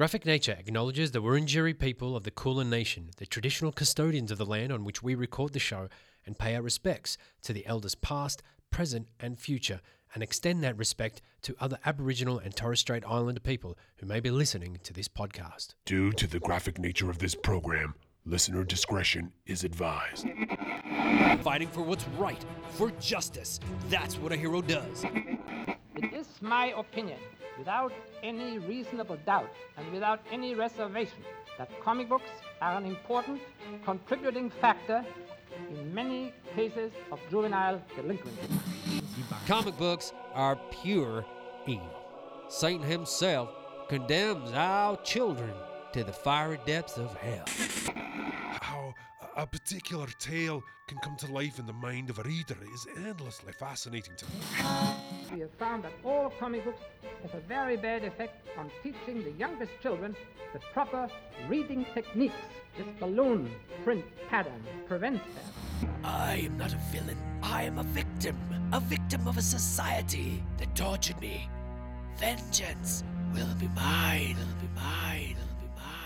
Graphic Nature acknowledges the Wurundjeri people of the Kulin Nation, the traditional custodians of the land on which we record the show, and pay our respects to the elders past, present, and future, and extend that respect to other Aboriginal and Torres Strait Islander people who may be listening to this podcast. Due to the graphic nature of this program, listener discretion is advised. Fighting for what's right, for justice. That's what a hero does. It is my opinion, without any reasonable doubt and without any reservation, that comic books are an important contributing factor in many cases of juvenile delinquency. Comic books are pure evil. Satan himself condemns our children to the fiery depths of hell. How a particular tale can come to life in the mind of a reader is endlessly fascinating to me. We have found that all comic books have a very bad effect on teaching the youngest children the proper reading techniques. This balloon print pattern prevents that. I am not a villain. I am a victim. A victim of a society that tortured me. Vengeance will be mine. Will be mine.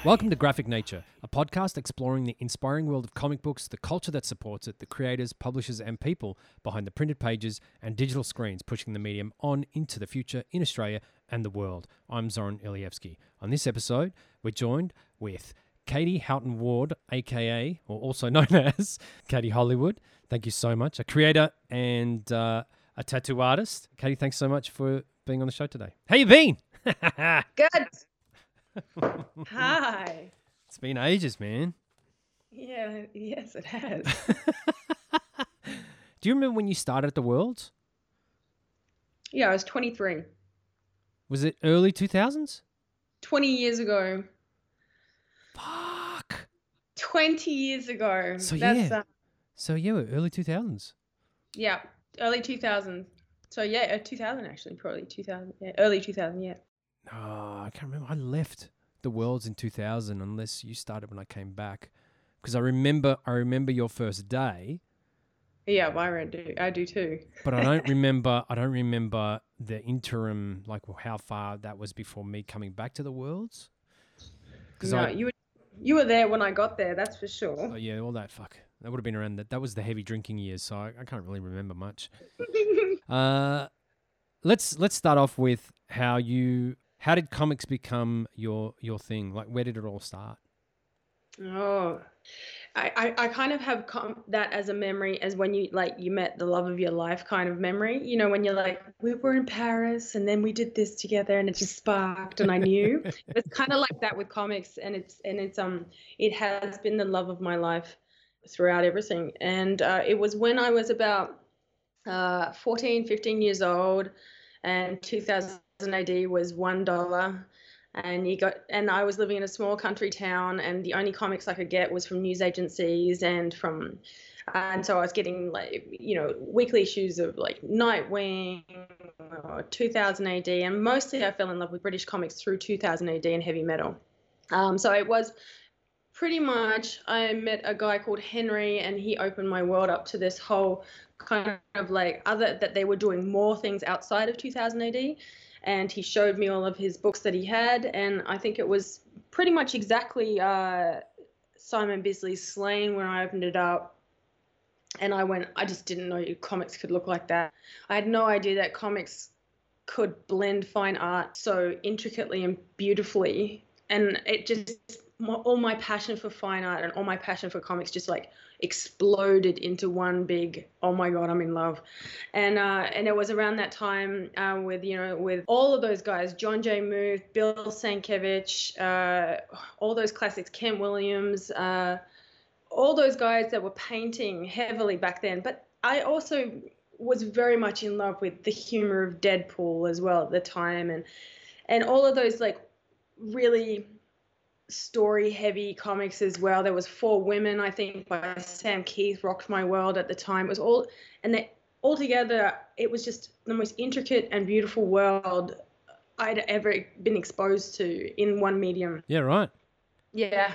Welcome to Graphic Nature, a podcast exploring the inspiring world of comic books, the culture that supports it, the creators, publishers, and people behind the printed pages and digital screens pushing the medium on into the future in Australia and the world. I'm Zoran Ilievsky. On this episode, we're joined with Katie Houghton Ward, aka, or also known as Katie Hollywood. Thank you so much. A creator and uh, a tattoo artist. Katie, thanks so much for being on the show today. How you been? Good. Hi. It's been ages, man. Yeah, yes, it has. Do you remember when you started at the world? yeah, I was 23. Was it early 2000s? 20 years ago. Fuck. 20 years ago. So, That's, yeah. uh, So yeah, early 2000s. yeah, early 2000s. So, yeah, uh, 2000 actually, probably 2000. Yeah, early 2000, yeah. Oh, I can't remember. I left the Worlds in 2000 unless you started when I came back. Because I remember I remember your first day, Yeah, well, I do. I do too. but I don't remember I don't remember the interim like how far that was before me coming back to the Worlds. Because No, I you were you were there when I got there. That's for sure. oh, yeah, all that fuck. That would have been around that. That was the heavy drinking years, so I, I can't really remember much. Uh, let's let's start off with how you how did comics become your your thing? Like where did it all start? Oh, I, I, I kind of have com- that as a memory as when you like you met the love of your life kind of memory. You know, when you're like, we were in Paris and then we did this together and it just sparked and I knew. it's kind of like that with comics and it's and it's um it has been the love of my life throughout everything. And uh, it was when I was about uh 14, 15 years old and 2000 AD was one dollar and you got and I was living in a small country town and the only comics I could get was from news agencies and from and so I was getting like you know weekly issues of like Nightwing or 2000 AD and mostly I fell in love with British comics through 2000 AD and heavy metal. Um, so it was pretty much I met a guy called Henry and he opened my world up to this whole kind of like other that they were doing more things outside of 2000 AD and he showed me all of his books that he had and i think it was pretty much exactly uh, simon bisley's Slaine when i opened it up. And i went i just didn't know comics could look like that. I had no idea that comics could blend fine art so intricately and beautifully. And it just all my passion for fine art and all my passion for comics just like exploded into one big oh my god i'm in love. And uh, and it was around that time uh, with you know with all of those guys john j. Muth bill Sienkiewicz, uh, all those classics kent williams uh, all those guys that were painting heavily back then. But i also was very much in love with the humor of deadpool as well at the time. And and all of those like really story heavy comics as well. There was Four Women, I think, by Sam Kieth, rocked my world at the time. It was all, and they, altogether, it was just the most intricate and beautiful world I'd ever been exposed to in one medium. Yeah, right. Yeah,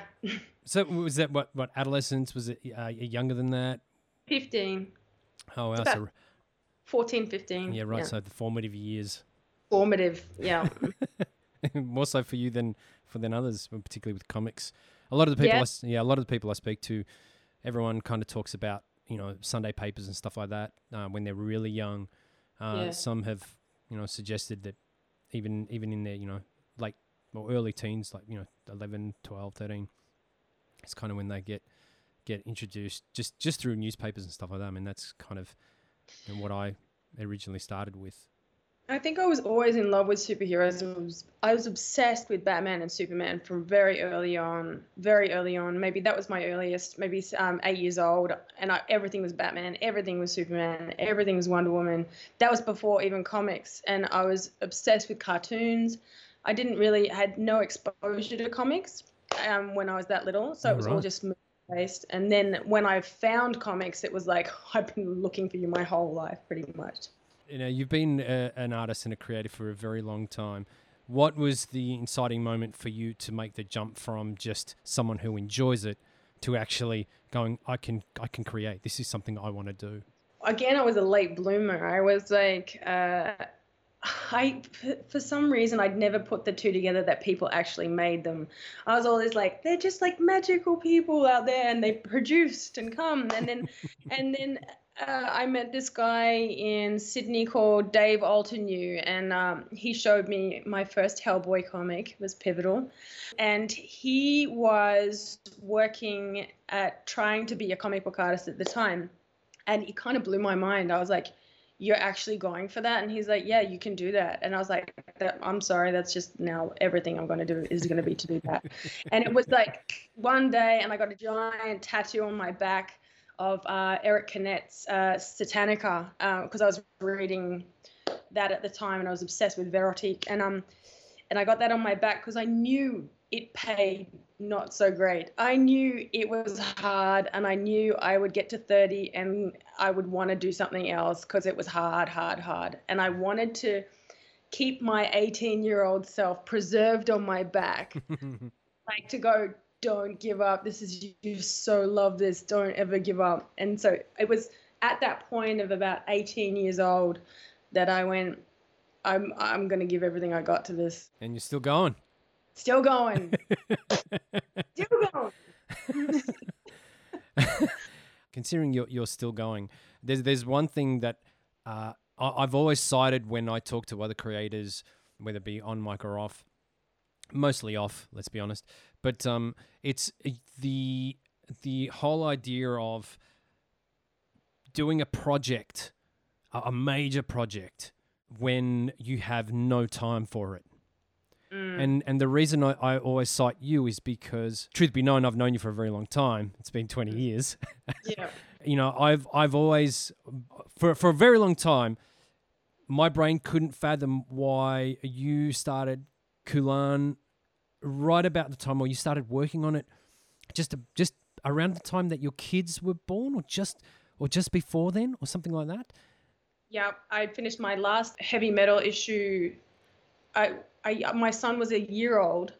So was that what what adolescence was it uh, younger than that? 15, Oh wow, about- so 14, 15. yeah, right. So the formative years, Formative, yeah. more so for you than for than others, particularly with comics. A lot of the people, Yeah. I yeah, a lot of the people I speak to, everyone kind of talks about you know Sunday papers and stuff like that uh, when they're really young. Uh, Yeah. Some have you know suggested that even even in their you know late or early teens, like you know 11, 12, 13, it's kind of when they get get introduced just just through newspapers and stuff like that. I mean, that's kind of know, what I originally started with. I think I was always in love with superheroes. I was, I was obsessed with Batman and Superman from very early on. Very early on, maybe that was my earliest. Maybe um, eight years old, and I, everything was Batman, everything was Superman, everything was Wonder Woman. That was before even comics, and I was obsessed with cartoons. I didn't really had no exposure to comics um, when I was that little, so Oh, it was all just movie based. And then when I found comics, it was like I've been looking for you my whole life, pretty much. You know, you've been a, an artist and a creator for a very long time. What was the inciting moment for you to make the jump from just someone who enjoys it to actually going, I can, I can create. This is something I want to do. again i was a late bloomer i was like uh i for- for some reason i'd never put the two together that people actually made them i was always like they're just like magical people out there and they produced and come and then and then uh, I met this guy in Sydney called Dave Altenew, and um, he showed me my first Hellboy comic. It was pivotal, and he was working at trying to be a comic book artist at the time and it kind of blew my mind. I was like, "You're actually going for that?" And he's like, "Yeah, you can do that." And I was like, "I'm sorry, that's just now everything I'm going to do is going to be to do that." and it was like one day, and I got a giant tattoo on my back of uh, Eric Canete's uh, Satanika because I was reading that at the time, and I was obsessed with Verotik, and um, and I got that on my back because I knew it paid not so great. I knew it was hard, and I knew I would get to 30 and I would want to do something else because it was hard, hard, hard. And I wanted to keep my 18 year old self preserved on my back, like to go, don't give up. This is, you so love this. Don't ever give up. And so it was at that point of about 18 years old that I went, I'm, I'm going to give everything I got to this. and you're still going. Still going. Still going. Considering you're, you're still going, there's, there's one thing that uh, I've always cited when I talk to other creators, whether it be on mic or off, mostly off, let's be honest. But um, it's uh, the the whole idea of doing a project, a a major project, when you have no time for it. And and the reason I, I always cite you is because, truth be known, I've known you for a very long time. It's been twenty years. Yeah. you know, I've I've always for for a very long time, my brain couldn't fathom why you started Kulan right about the time, or you started working on it, just just around the time that your kids were born, or just or just before then, or something like that. Yeah, I finished my last heavy metal issue. I, I, my son was a year old,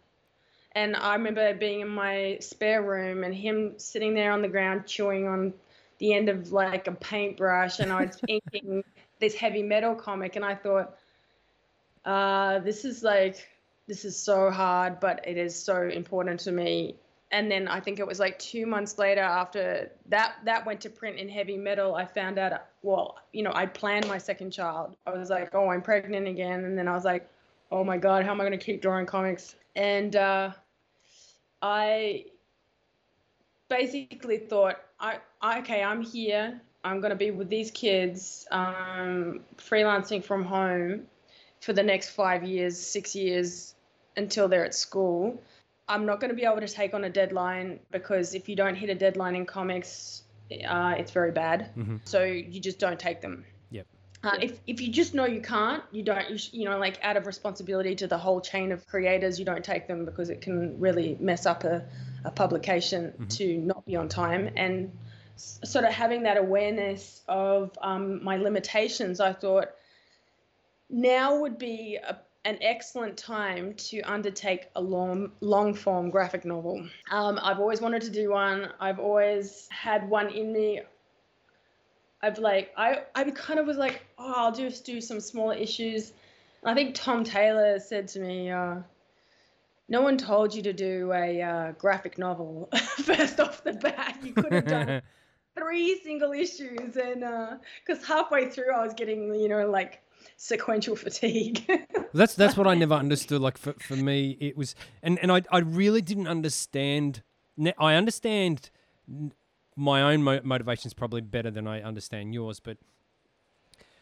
and I remember being in my spare room and him sitting there on the ground chewing on the end of like a paintbrush, and I was inking this heavy metal comic, and I thought, uh, this is like, this is so hard, but it is so important to me. And then I think it was like two months later after that that went to print in heavy metal, I found out well, you know, I planned my second child. I was like, oh, I'm pregnant again, and then I was like, oh my god, how am I going to keep drawing comics? And uh, I basically thought, I, I okay, I'm here. I'm going to be with these kids, um, freelancing from home for the next five years, six years until they're at school. I'm not going to be able to take on a deadline because if you don't hit a deadline in comics, uh, it's very bad. So you just don't take them. Yep. Uh, if, if you just know you can't, you don't, you, sh- you know, like out of responsibility to the whole chain of creators, you don't take them because it can really mess up a, a publication to not be on time. And s- sort of having that awareness of um, my limitations, I thought now would be a, an excellent time to undertake a long, long form graphic novel. Um, I've always wanted to do one. I've always had one in me. I've like I I kind of was like, oh, I'll just do some smaller issues. And I think Tom Taylor said to me, uh, no one told you to do a uh, graphic novel first off the bat. You could have done three single issues, and because halfway through I was getting, you know, like sequential fatigue. that's that's what I never understood. Like for, for me, it was, and and I I really didn't understand. I understand my own mo- motivations probably better than I understand yours, but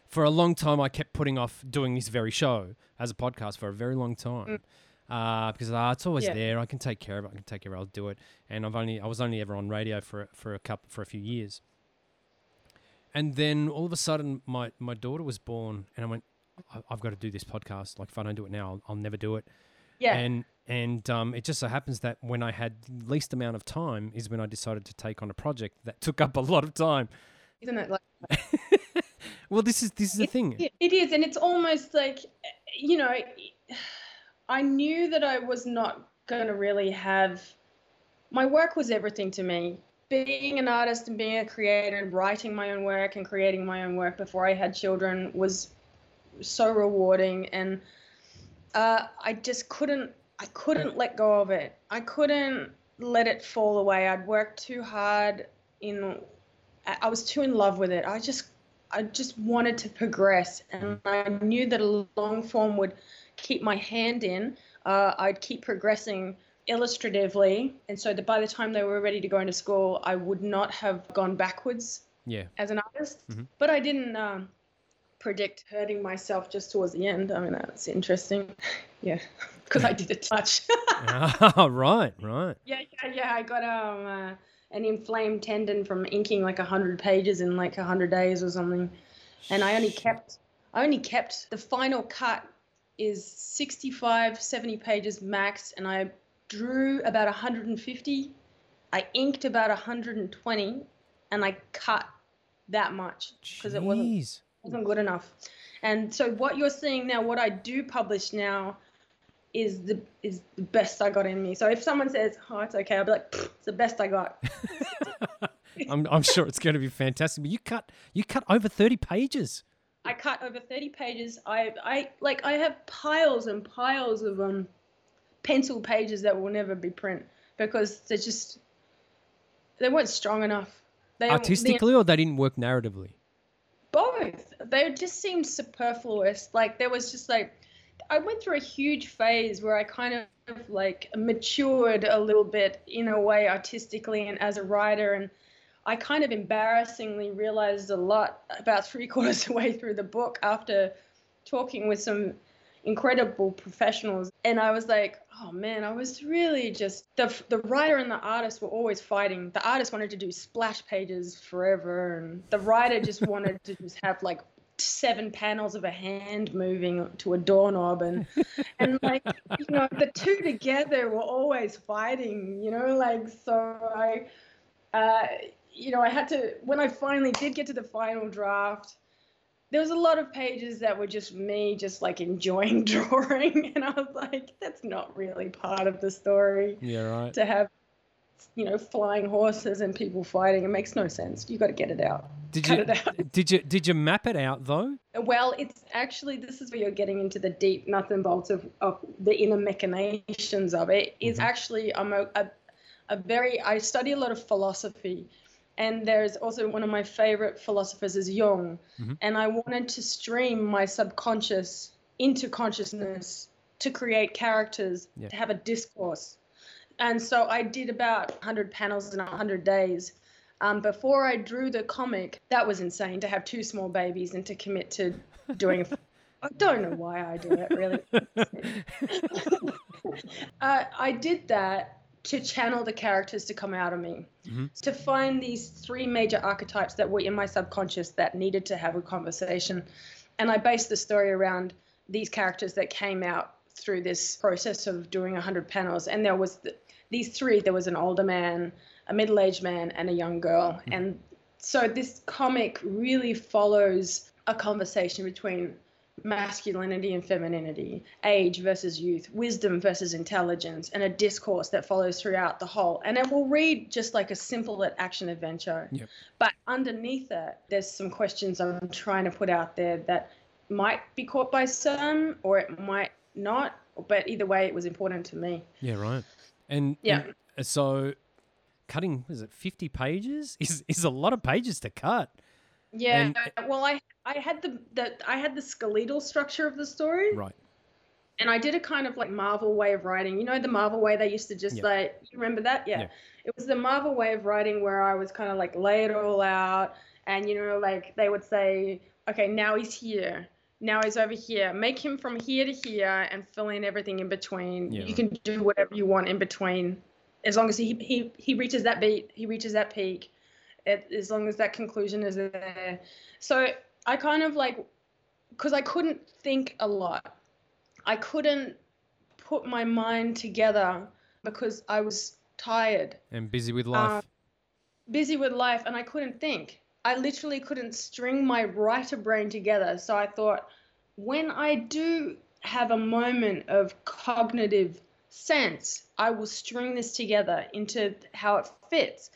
for a long time I kept putting off doing this very show as a podcast for a very long time. Mm. Uh, because uh, it's always yeah. there. I can take care of it. I can take care of it. I'll do it. And I've only I was only ever on radio for for a couple for a few years. And then all of a sudden, my my daughter was born, and I went, I've got to do this podcast. Like if I don't do it now, I'll, I'll never do it. Yeah. And and um, it just so happens that when I had least amount of time is when I decided to take on a project that took up a lot of time. Isn't it like? well, this is this is the thing. It is, and it's almost like, you know, I knew that I was not going to really have. My work was everything to me. Being an artist and being a creator and writing my own work and creating my own work before I had children was so rewarding, and uh, I just couldn't. I couldn't let go of it. I couldn't let it fall away. I'd worked too hard in I was too in love with it. I just I just wanted to progress, and I knew that a long form would keep my hand in. Uh, I'd keep progressing illustratively, and so that by the time they were ready to go into school, I would not have gone backwards. Yeah. As an artist, mm-hmm. but I didn't um, predict hurting myself just towards the end. I mean, that's interesting. yeah, because I did a touch. oh, right, right. Yeah, yeah, yeah. I got um. Uh, an inflamed tendon from inking like 100 pages in like 100 days or something and i only kept i only kept the final cut is 65 70 pages max and i drew about 150 i inked about 120 and i cut that much because it wasn't wasn't good enough and so what you're seeing now what i do publish now is the is the best I got in me. So if someone says, "Oh, it's okay," I'll be like, "It's the best I got." I'm I'm sure it's going to be fantastic. But you cut you cut over thirty pages. I cut over thirty pages. I I like I have piles and piles of um pencil pages that will never be print because they're just they weren't strong enough. They, Artistically, they, or they didn't work narratively. Both. They just seemed superfluous. Like there was just like I went through a huge phase where I kind of like matured a little bit in a way artistically and as a writer and I kind of embarrassingly realized a lot about three quarters of the way through the book after talking with some incredible professionals and I was like oh man I was really just the the writer and the artist were always fighting the artist wanted to do splash pages forever and the writer just wanted to just have like seven panels of a hand moving to a doorknob and and like you know the two together were always fighting you know like so i uh you know i had to when i finally did get to the final draft there was a lot of pages that were just me just like enjoying drawing and i was like that's not really part of the story yeah right. to have you know, flying horses and people fighting. It makes no sense. You've got to get it out. Did Cut you? Did you? Did you map it out though? Well, it's actually this is where you're getting into the deep nuts and bolts of, of the inner machinations of it. it. Is mm-hmm. actually I'm a, a, a very I study a lot of philosophy, and there's also one of my favorite philosophers is Jung, mm-hmm. and I wanted to stream my subconscious into consciousness to create characters yeah. to have a discourse and so I did about 100 panels in 100 days. Um, before I drew the comic, that was insane to have two small babies and to commit to doing. I don't know why I do it really. uh, I did that to channel the characters to come out of me, mm-hmm. to find these three major archetypes that were in my subconscious that needed to have a conversation. And I based the story around these characters that came out through this process of doing 100 panels. And there was the, these three there was an older man, a middle aged man, and a young girl. Mm-hmm. And so this comic really follows a conversation between masculinity and femininity, age versus youth, wisdom versus intelligence, and a discourse that follows throughout the whole. And it will read just like a simple action adventure. Yep. But underneath it, there's some questions I'm trying to put out there that might be caught by some or it might not but either way, it was important to me. Yeah, right. And Yeah. and uh, so cutting is it 50 pages? Is is a lot of pages to cut. Yeah. And- well, I I had the the I had the skeletal structure of the story, Right. and I did a kind of like Marvel way of writing. You know, the Marvel way they used to just Yeah. like you remember that? Yeah. Yeah. It was the Marvel way of writing where I was kind of like lay it all out, and you know, like they would say, okay, now he's here. Now he's over here. Make him from here to here and fill in everything in between. Yeah, you can do whatever you want in between, as long as he he he reaches that beat, he reaches that peak, it, as long as that conclusion is there. So I kind of like, because I couldn't think a lot. I couldn't put my mind together because I was tired And busy with life. Um, busy with life and I couldn't think. I literally couldn't string my writer brain together. So I thought, when I do have a moment of cognitive sense, I will string this together into how it fits.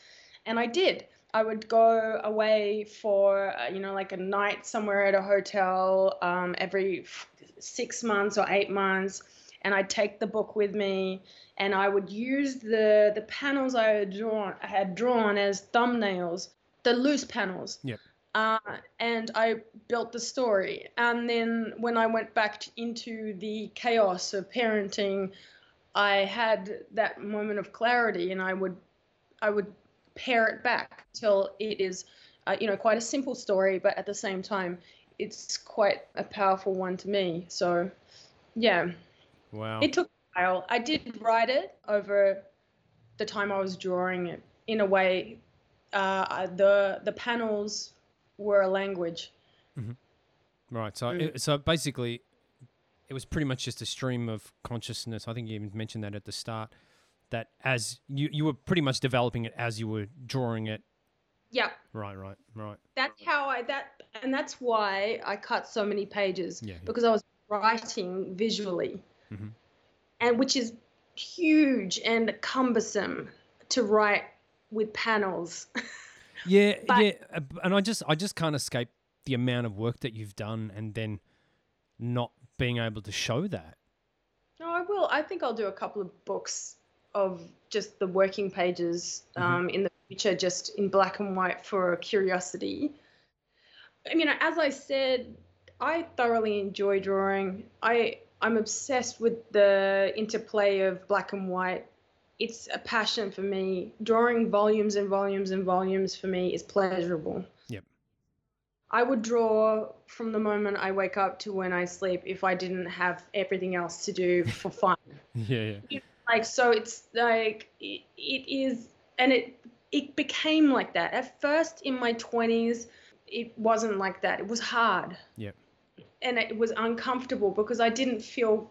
And I did. I would go away for, uh, you know, like a night somewhere at a hotel um, every six months or eight months. And I'd take the book with me and I would use the the panels I had drawn I had drawn as thumbnails, the loose panels. Yep. Uh, and I built the story. And then when I went back into the chaos of parenting, I had that moment of clarity, and I would I would pare it back till it is, uh, you know, quite a simple story, but at the same time, it's quite a powerful one to me. So, yeah. wow. It took a while. I did write it over the time I was drawing it. In a way, uh, the the panels were a language. Right. So, Mm. it, so basically, it was pretty much just a stream of consciousness. I think you even mentioned that at the start. That as you you were pretty much developing it as you were drawing it. Yeah, Right. Right. Right. that's how I that, and that's why I cut so many pages Yeah, yeah. because I was writing visually, Mhm. and which is huge and cumbersome to write with panels. Yeah. But- yeah. uh, And I just I just can't escape the amount of work that you've done, and then not being able to show that. No, I will. I think I'll do a couple of books of just the working pages um, in the future, just in black and white for curiosity. I mean, as I said, I thoroughly enjoy drawing. I I'm obsessed with the interplay of black and white. It's a passion for me. Drawing volumes and volumes and volumes for me is pleasurable. Yep. I would draw from the moment I wake up to when I sleep if I didn't have everything else to do for fun. Yeah. Yeah. like so it's like it, it is and it it became like that. At first in my 20s it wasn't like that. It was hard. Yep. And it was uncomfortable because I didn't feel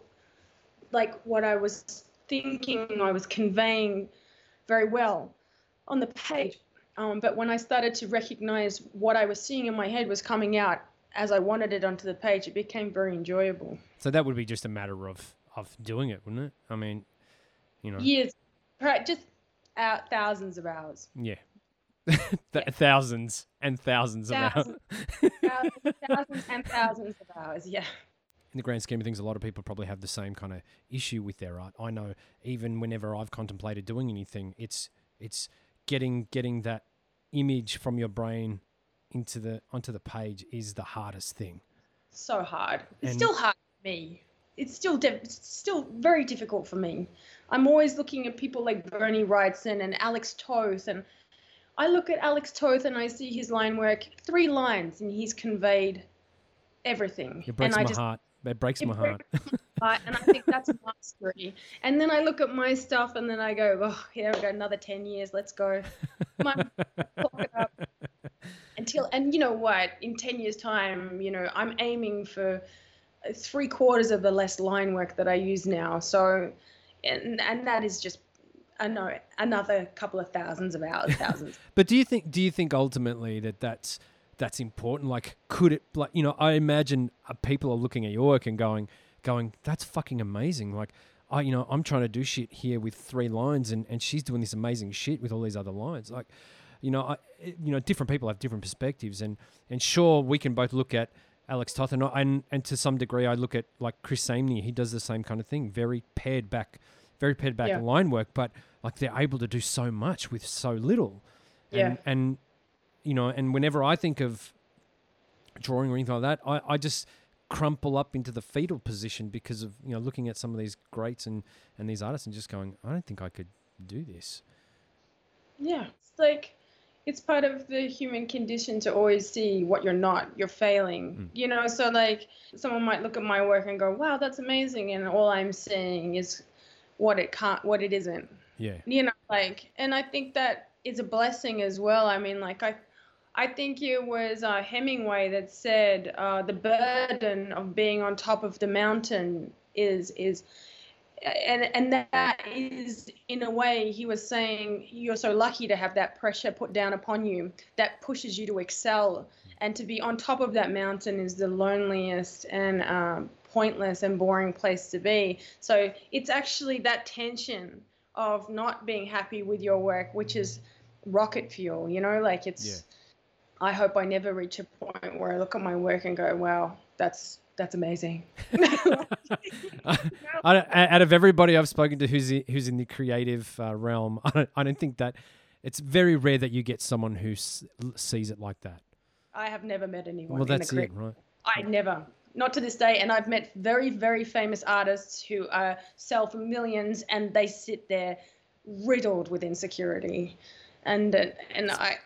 like what I was thinking I was conveying very well on the page. Um, but when I started to recognize what I was seeing in my head was coming out as I wanted it onto the page, it became very enjoyable. So that would be just a matter of of doing it, wouldn't it? I mean, you know. Years, just out thousands of hours. Yeah. Th- Thousands and thousands of hours. Thousands. thousands, thousands and thousands of hours. Yeah. In the grand scheme of things, a lot of people probably have the same kind of issue with their art. I know even whenever I've contemplated doing anything, it's it's getting getting that image from your brain into the onto the page is the hardest thing. So hard. It's And- still hard for me. It's still diff- it's still very difficult for me. I'm always looking at people like Bernie Wrightson and Alex Toth, and I look at Alex Toth and I see his line work, three lines, and he's conveyed everything. It breaks and I my just heart. It breaks it my heart. And I think that's mastery. And then I look at my stuff and then I go, oh, here we go, another 10 years, let's go. My, clock it up. Until, and you know what, in 10 years' time, you know, I'm aiming for three quarters of the less line work that I use now. So, and, and that is just, I know, another couple of thousands of hours, thousands. But do you think do you think ultimately that that's that's important? Like, could it like you know? I imagine uh, people are looking at your work and going going that's fucking amazing. Like, I you know I'm trying to do shit here with three lines and and she's doing this amazing shit with all these other lines. Like, you know, I you know different people have different perspectives and and sure we can both look at Alex Toth, and, I- and and to some degree, I look at like Chris Samnee. He does the same kind of thing. Very pared back, very pared back Yeah. line work, but like they're able to do so much with so little. And, Yeah. And you know, and whenever I think of drawing or anything like that, I, I just crumple up into the fetal position because of you know looking at some of these greats and and these artists and just going, I don't think I could do this. Yeah, it's like it's part of the human condition to always see what you're not, you're failing. Mm. You know, so like someone might look at my work and go, "Wow, that's amazing," and all I'm seeing is what it can't, what it isn't. Yeah. You know, like, and I think that is a blessing as well. I mean, like I. I think it was uh, Hemingway that said uh, the burden of being on top of the mountain is is and and that is in a way he was saying you're so lucky to have that pressure put down upon you that pushes you to excel and to be on top of that mountain is the loneliest and um, pointless and boring place to be so it's actually that tension of not being happy with your work which is rocket fuel you know like it's. I hope i never reach a point where i look at my work and go wow that's that's amazing out of everybody I've spoken to who's in, who's in the creative uh, realm, I don't, I don't think that it's very rare that you get someone who s- sees it like that. I have never met anyone. Well, in that's the it, right? I never, not to this day. And I've met very, very famous artists who uh, sell for millions, and they sit there riddled with insecurity, and uh, and I,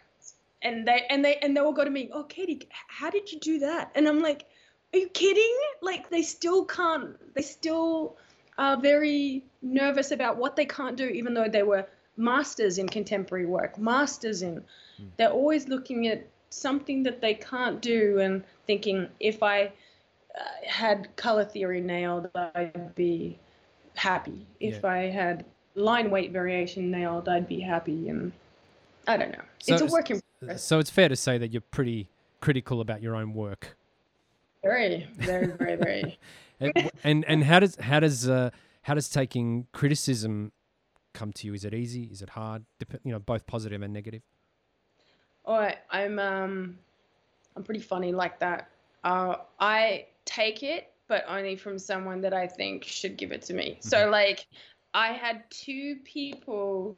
and they and they and they all go to me, oh, Katie, how did you do that? And I'm like, are you kidding? Like they still can't. They still are very nervous about what they can't do, even though they were masters in contemporary work, masters in. They're always looking at something that they can't do and thinking if I uh, had color theory nailed, I'd be happy. If Yeah. I had line weight variation nailed, I'd be happy. And I don't know. So it's a work in. So it's fair to say that you're pretty critical about your own work. Very, very, very, very. And and, and how does how does uh, how does taking criticism come to you? Is it easy? Is it hard? Dep- you know, both positive and negative. All right, I'm um, I'm pretty funny like that. Uh, I take it, but only from someone that I think should give it to me. So like, I had two people.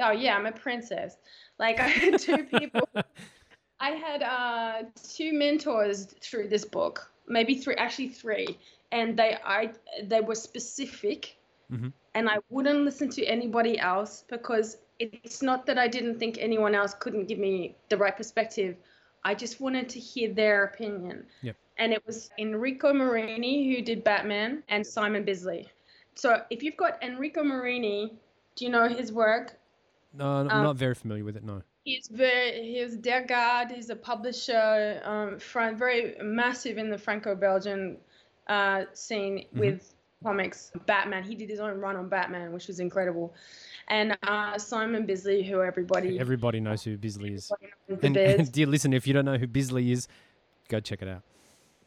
Oh yeah, I'm a princess. Like I had two people. I had uh, two mentors through this book, maybe three, actually three, and they I they were specific, Mhm. and I wouldn't listen to anybody else because it's not that I didn't think anyone else couldn't give me the right perspective. I just wanted to hear their opinion. Yep. And it was Enrico Marini who did Batman and Simon Bisley. So if you've got Enrico Marini, do you know his work? No, I'm Um, not very familiar with it. No. He's very he's God. He's a publisher, um, Fran- very massive in the Franco-Belgian uh, scene with comics. Batman. He did his own run on Batman, which was incredible. And uh, Simon Bisley, who everybody Everybody knows who Bisley is. And, and dear listener, if you don't know who Bisley is, go check it out.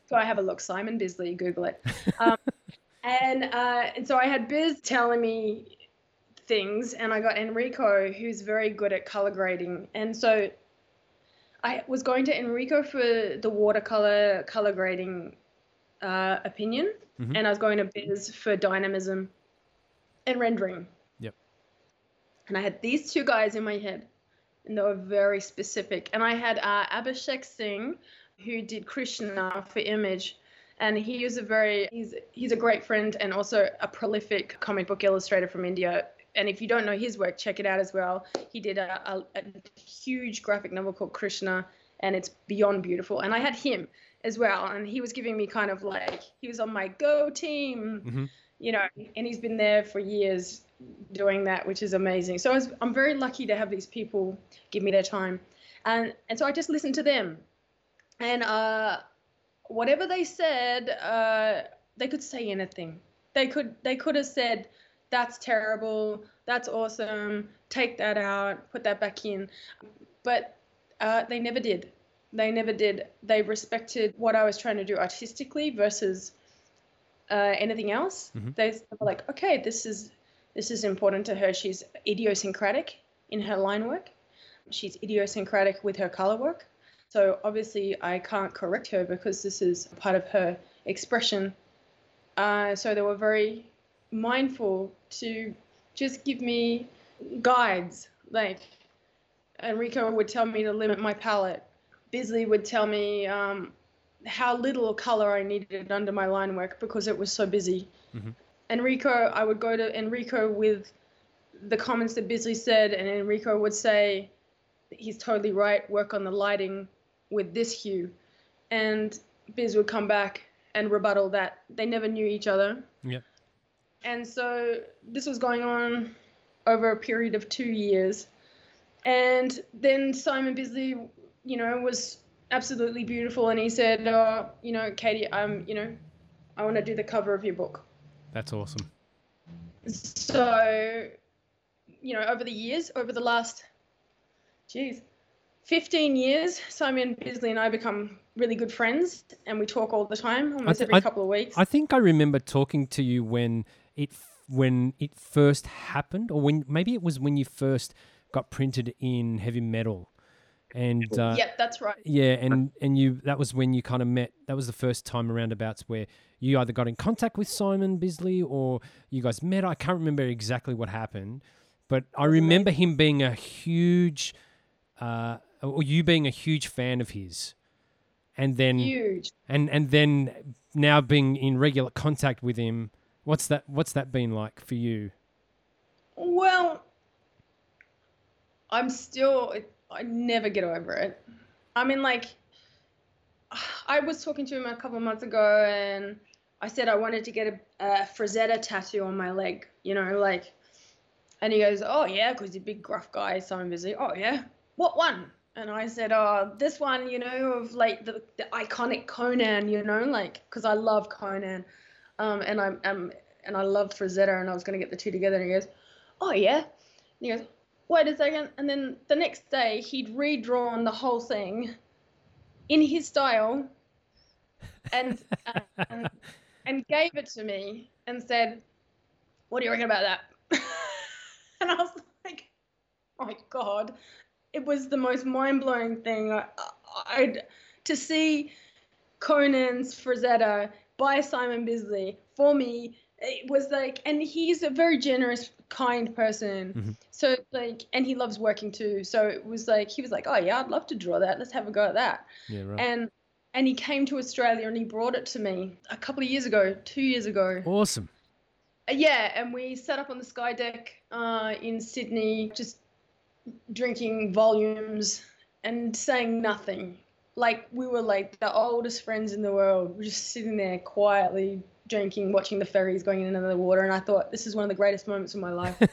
Go I have a look. Simon Bisley, Google it. Um, and uh, and so I had Biz telling me things, and I got Enrico, who's very good at color grading, and so I was going to Enrico for the watercolor color grading uh, opinion, Mhm. and I was going to Biz for dynamism and rendering. Yep. And I had these two guys in my head, and they were very specific. And I had uh, Abhishek Singh, who did Krishna for Image, and he is a very he's he's a great friend and also a prolific comic book illustrator from India. And if you don't know his work, check it out as well. He did a, a, a huge graphic novel called Krishna, and it's beyond beautiful. And I had him as well, and he was giving me kind of like he was on my go team, Mhm. you know, and he's been there for years doing that, which is amazing. So I was, I'm very lucky to have these people give me their time, and and so I just listened to them, and uh, whatever they said, uh, they could say anything. They could they could have said, "That's terrible. That's awesome. Take that out. Put that back in," but uh, they never did. They never did. They respected what I was trying to do artistically versus uh, anything else. Mhm. They were like, "Okay, this is this is important to her. She's idiosyncratic in her line work. She's idiosyncratic with her color work." So obviously I can't correct her because this is part of her expression. Uh, so they were very mindful to just give me guides. Like Enrico would tell me to limit my palette. Bisley would tell me um, how little color I needed under my line work because it was so busy. Mhm. Enrico, I would go to Enrico with the comments that Bisley said, and Enrico would say, he's totally right, work on the lighting with this hue. And Biz would come back and rebuttal that they never knew each other. Yep. And so this was going on over a period of two years. And then Simon Bisley, you know, was absolutely beautiful. And he said, oh, you know, Katie, I'm, you know, I want to do the cover of your book. That's awesome. So, you know, over the years, over the last, geez, 15 years, Simon Bisley and I become really good friends and we talk all the time, almost th- every couple of weeks. I think I remember talking to you when it when it first happened, or when maybe it was when you first got printed in heavy metal, and uh, yep, that's right. yeah, and and you that was when you kind of met. That was the first time aroundabouts where you either got in contact with Simon Bisley or you guys met. I can't remember exactly what happened, but I remember him being a huge, uh, or you being a huge fan of his, and then Huge. and and then now being in regular contact with him. What's that? What's that been like for you? Well, I'm still, I never get over it. I mean, like, I was talking to him a couple months ago and I said I wanted to get a, a Frazetta tattoo on my leg, you know, like, and he goes, Oh, yeah, because you're a big gruff guy, so I'm busy. Oh, yeah. What one? And I said, Oh, this one, you know, of like the, the iconic Conan, you know, like, because I love Conan. Um, and I'm, um, and I love Frazetta, and I was going to get the two together. And he goes, "Oh yeah," and he goes, "Wait a second. And then the next day, he'd redrawn the whole thing in his style, and uh, and, and gave it to me, and said, "What do you reckon about that?" and I was like, "Oh my god!" It was the most mind blowing thing. I, I, to see Conan's Frazetta by Simon Bisley for me it was like and he's a very generous kind person Mhm. so like and he loves working too so it was like he was like oh yeah i'd love to draw that let's have a go at that Yeah, right. and and he came to australia and he brought it to me a couple of years ago two years ago awesome. uh, Yeah, and we sat up on the sky deck uh, in Sydney, just drinking volumes and saying nothing. Like we were like the oldest friends in the world. We're just sitting there quietly drinking, watching the ferries going in and out of the water. And I thought this is one of the greatest moments of my life.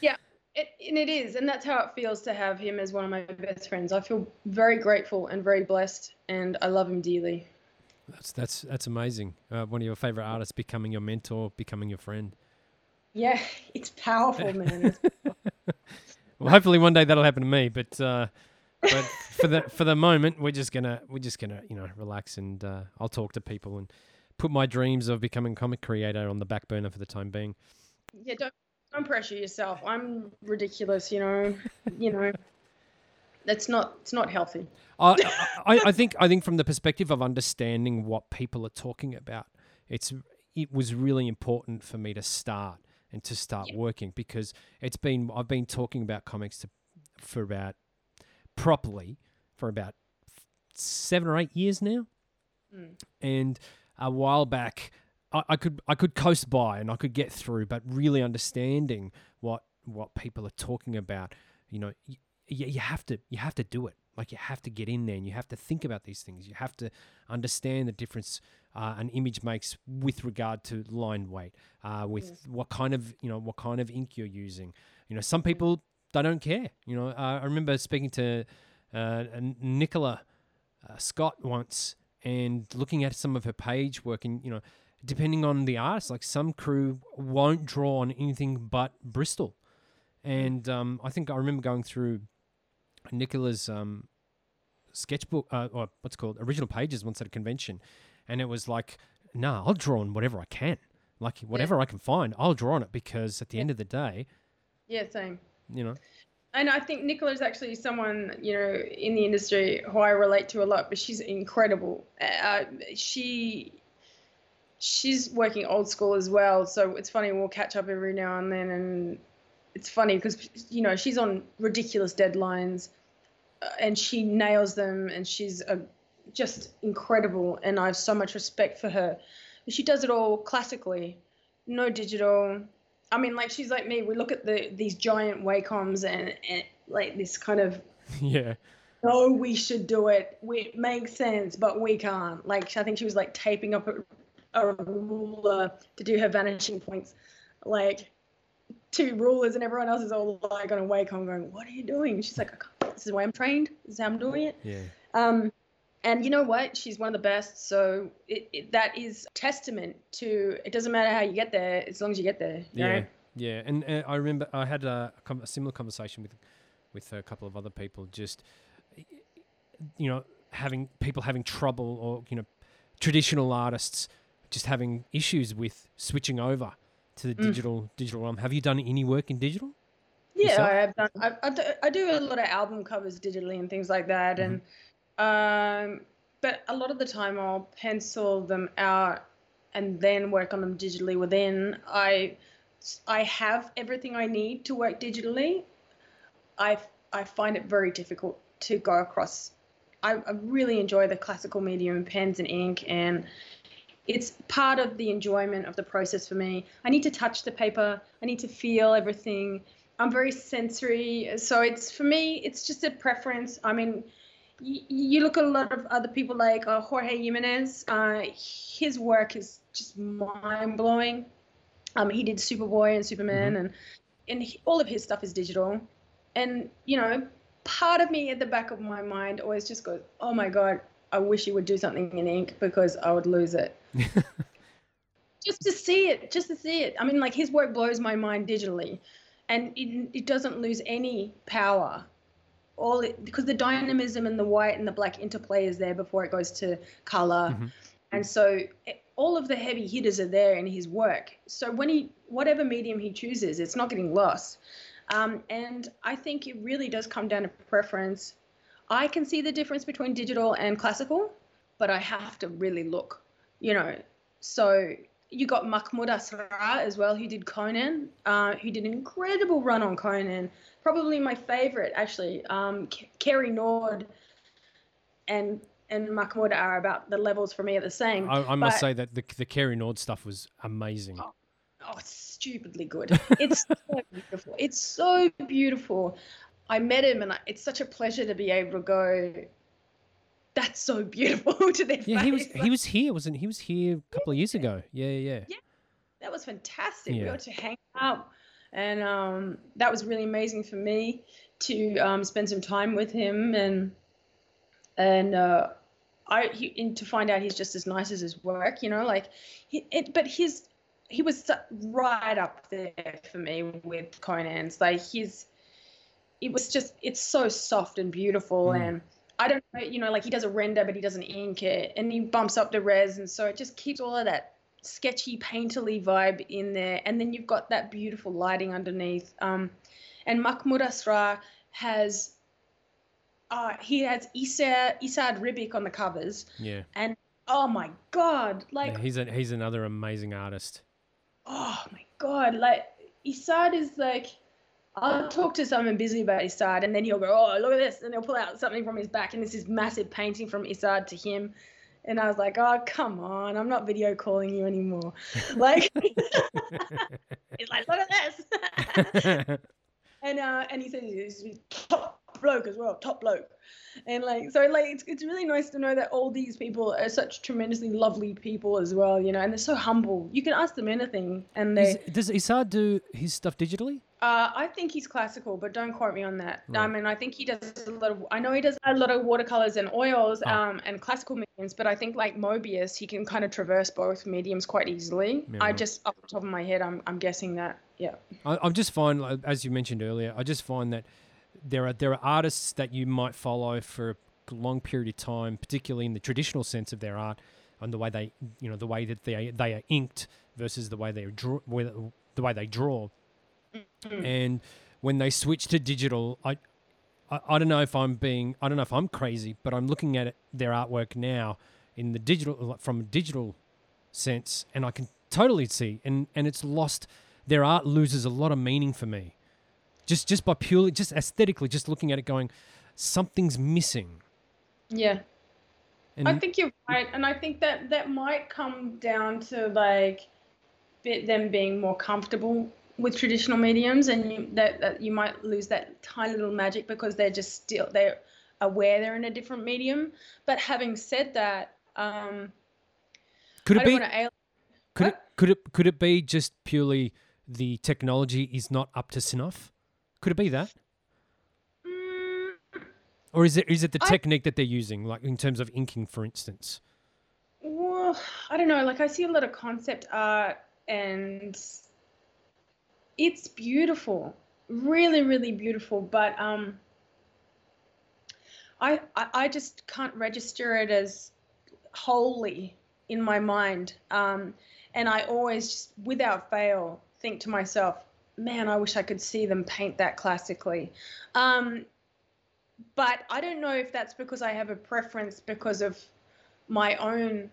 Yeah, it, and it is, and that's how it feels to have him as one of my best friends. I feel very grateful and very blessed, and I love him dearly. That's that's that's amazing. Uh, one of your favorite artists becoming your mentor, becoming your friend. Yeah, it's powerful, man. Well, hopefully one day that'll happen to me. But uh, but for the for the moment, we're just gonna we're just gonna you know relax and uh, I'll talk to people and put my dreams of becoming a comic creator on the back burner for the time being. yeah, don't don't pressure yourself. I'm ridiculous, you know. You know, that's not it's not healthy. I, I, I think I think from the perspective of understanding what people are talking about, it's it was really important for me to start and to start working because it's been I've been talking about comics to, for about properly for about seven or eight years now, Mm. and a while back I, I could I could coast by and I could get through, but really understanding what what people are talking about, you know, y- y- you have to you have to do it. Like you have to get in there and you have to think about these things. You have to understand the difference uh, an image makes with regard to line weight, uh, with what kind of you know what kind of ink you're using. You know, some people they don't care. You know, uh, I remember speaking to uh, Nicola uh, Scott once and looking at some of her page work, and you know, depending on the artist, like some crew won't draw on anything but Bristol, and um, I think I remember going through Nicola's um, sketchbook uh, or what's it called original pages once at a convention, and it was like, nah, I'll draw on whatever I can, like whatever I can find, I'll draw on it because at the end of the day, Yeah, same. You know, and I think Nicola is actually someone you know in the industry who I relate to a lot. But she's incredible. Uh, she she's working old school as well, so it's funny we'll catch up every now and then, and it's funny because you know she's on ridiculous deadlines, uh, and she nails them, and she's a just incredible, and I have so much respect for her. She does it all classically, no digital, I mean, like she's like me. We look at the these giant Wacoms and, and like this kind of yeah. No, we should do it. We, it makes sense, but we can't. Like I think she was like taping up a, a ruler to do her vanishing points, like two rulers, and everyone else is all like on a Wacom going, "What are you doing?" She's like, "This is why I'm trained. This is how I'm doing it." Yeah. Um, and you know what? She's one of the best. So it, it, that is testament to it doesn't matter how you get there as long as you get there. You yeah. Know? Yeah. And uh, I remember I had a, a similar conversation with with a couple of other people. Just you know, having people having trouble, or you know, traditional artists just having issues with switching over to the Mm. digital digital realm. Have you done any work in digital? Yeah, yourself? I have done. I, I, do, I do a lot of album covers digitally and things like that, and um, but a lot of the time I'll pencil them out and then work on them digitally. Within I, I have everything I need to work digitally. I I find it very difficult to go across. I, I really enjoy the classical medium, pens and ink, and it's part of the enjoyment of the process for me. I need to touch the paper. I need to feel everything. I'm very sensory, so it's for me. It's just a preference. I mean, you look at a lot of other people like uh, Jorge Jimenez. Uh, his work is just mind blowing. Um, he did Superboy and Superman, and and he, all of his stuff is digital. And you know, part of me at the back of my mind always just goes, "Oh my god, I wish he would do something in ink because I would lose it." just to see it, just to see it. I mean, like his work blows my mind digitally, and it, it doesn't lose any power. All it, because the dynamism and the white and the black interplay is there before it goes to color, Mhm. and so it, all of the heavy hitters are there in his work. So when he, whatever medium he chooses, it's not getting lost. Um, and I think it really does come down to preference. I can see the difference between digital and classical, but I have to really look, you know. So you got Mahmoud Asrar as well, who did Conan, uh, who did an incredible run on Conan. Probably my favorite, actually. Um, K- Cary Nord and and Mahmoud are about the levels for me are the same. I, I must But- say that the the Cary Nord stuff was amazing. Oh, it's stupidly good. It's so beautiful. It's so beautiful. I met him, and I, it's such a pleasure to be able to go. That's so beautiful to their Yeah, he was face. he was here, wasn't he? He was here a couple of years ago. Yeah, yeah. Yeah. that was fantastic. We Yeah. got to hang out, and um, that was really amazing for me to um, spend some time with him and and uh, I he, and to find out he's just as nice as his work. You know, like he, it, but his he was right up there for me with Conan's. Like his, it was just it's so soft and beautiful Mm. and. I don't know, you know, like he does a render, but he doesn't ink it, and he bumps up the res, and so it just keeps all of that sketchy, painterly vibe in there, and then you've got that beautiful lighting underneath. Um, and Mahmoud Asrar has, uh, he has Isa Esad Ribić on the covers, Yeah. and oh my god, like Yeah, he's a, he's another amazing artist. oh my god, like Esad is like. I'll talk to someone busy about Esad, and then he'll go, "Oh, look at this," and he'll pull out something from his back, and this is massive painting from Esad to him, and I was like, "Oh, come on, I'm not video calling you anymore." Like, he's like, "Look at this," and uh, and he says he's top bloke as well, top bloke, and like, so like, it's it's really nice to know that all these people are such tremendously lovely people as well, you know, and they're so humble. You can ask them anything, and they. Is, does Esad do his stuff digitally? Uh, I think he's classical, but don't quote me on that. I mean, I think he does a lot of. I know he does a lot of watercolors and oils, Oh. um, and classical mediums. But I think like Moebius, he can kind of traverse both mediums quite easily. Yeah, I right. just off the top of my head, I'm I'm guessing that. Yeah. I, I'm just find, like, as you mentioned earlier, I just find that there are there are artists that you might follow for a long period of time, particularly in the traditional sense of their art, and the way they, you know, the way that they they are inked versus the way they draw, the way they draw, Mm. and when they switch to digital, I, I, I don't know if I'm being, I don't know if I'm crazy, but I'm looking at it, their artwork now in the digital, from a digital sense, and I can totally see, and and it's lost. Their art loses a lot of meaning for me, just just by purely, just aesthetically, just looking at it, going, something's missing. Yeah. And I think you're right, and I think that that might come down to like bit them being more comfortable with traditional mediums, and you, that, that you might lose that tiny little magic because they're just still they're aware they're in a different medium. But having said that, um, could it be? Could it could it could it be just purely the technology is not up to snuff? Could it be that? Mm, Or is it is it the I- technique that they're using, like in terms of inking, for instance? well, I don't know. Like I see a lot of concept art, and it's beautiful, really, really beautiful. But um, I, I I just can't register it as wholly in my mind. Um, and I always just, without fail, think to myself, man, I wish I could see them paint that classically. Um, but I don't know if that's because I have a preference because of my own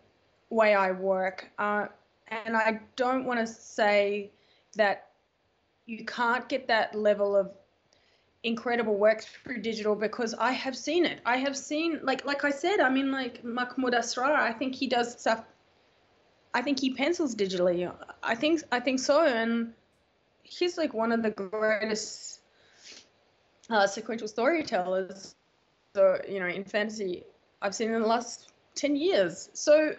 way I work. Uh, and I don't want to say that you can't get that level of incredible work through digital because I have seen it. I have seen like like I said, I mean like Mahmoud Asrar, I think he does stuff I think he pencils digitally. I think I think so and he's like one of the greatest uh, sequential storytellers so you know in fantasy I've seen in the last 10 years. So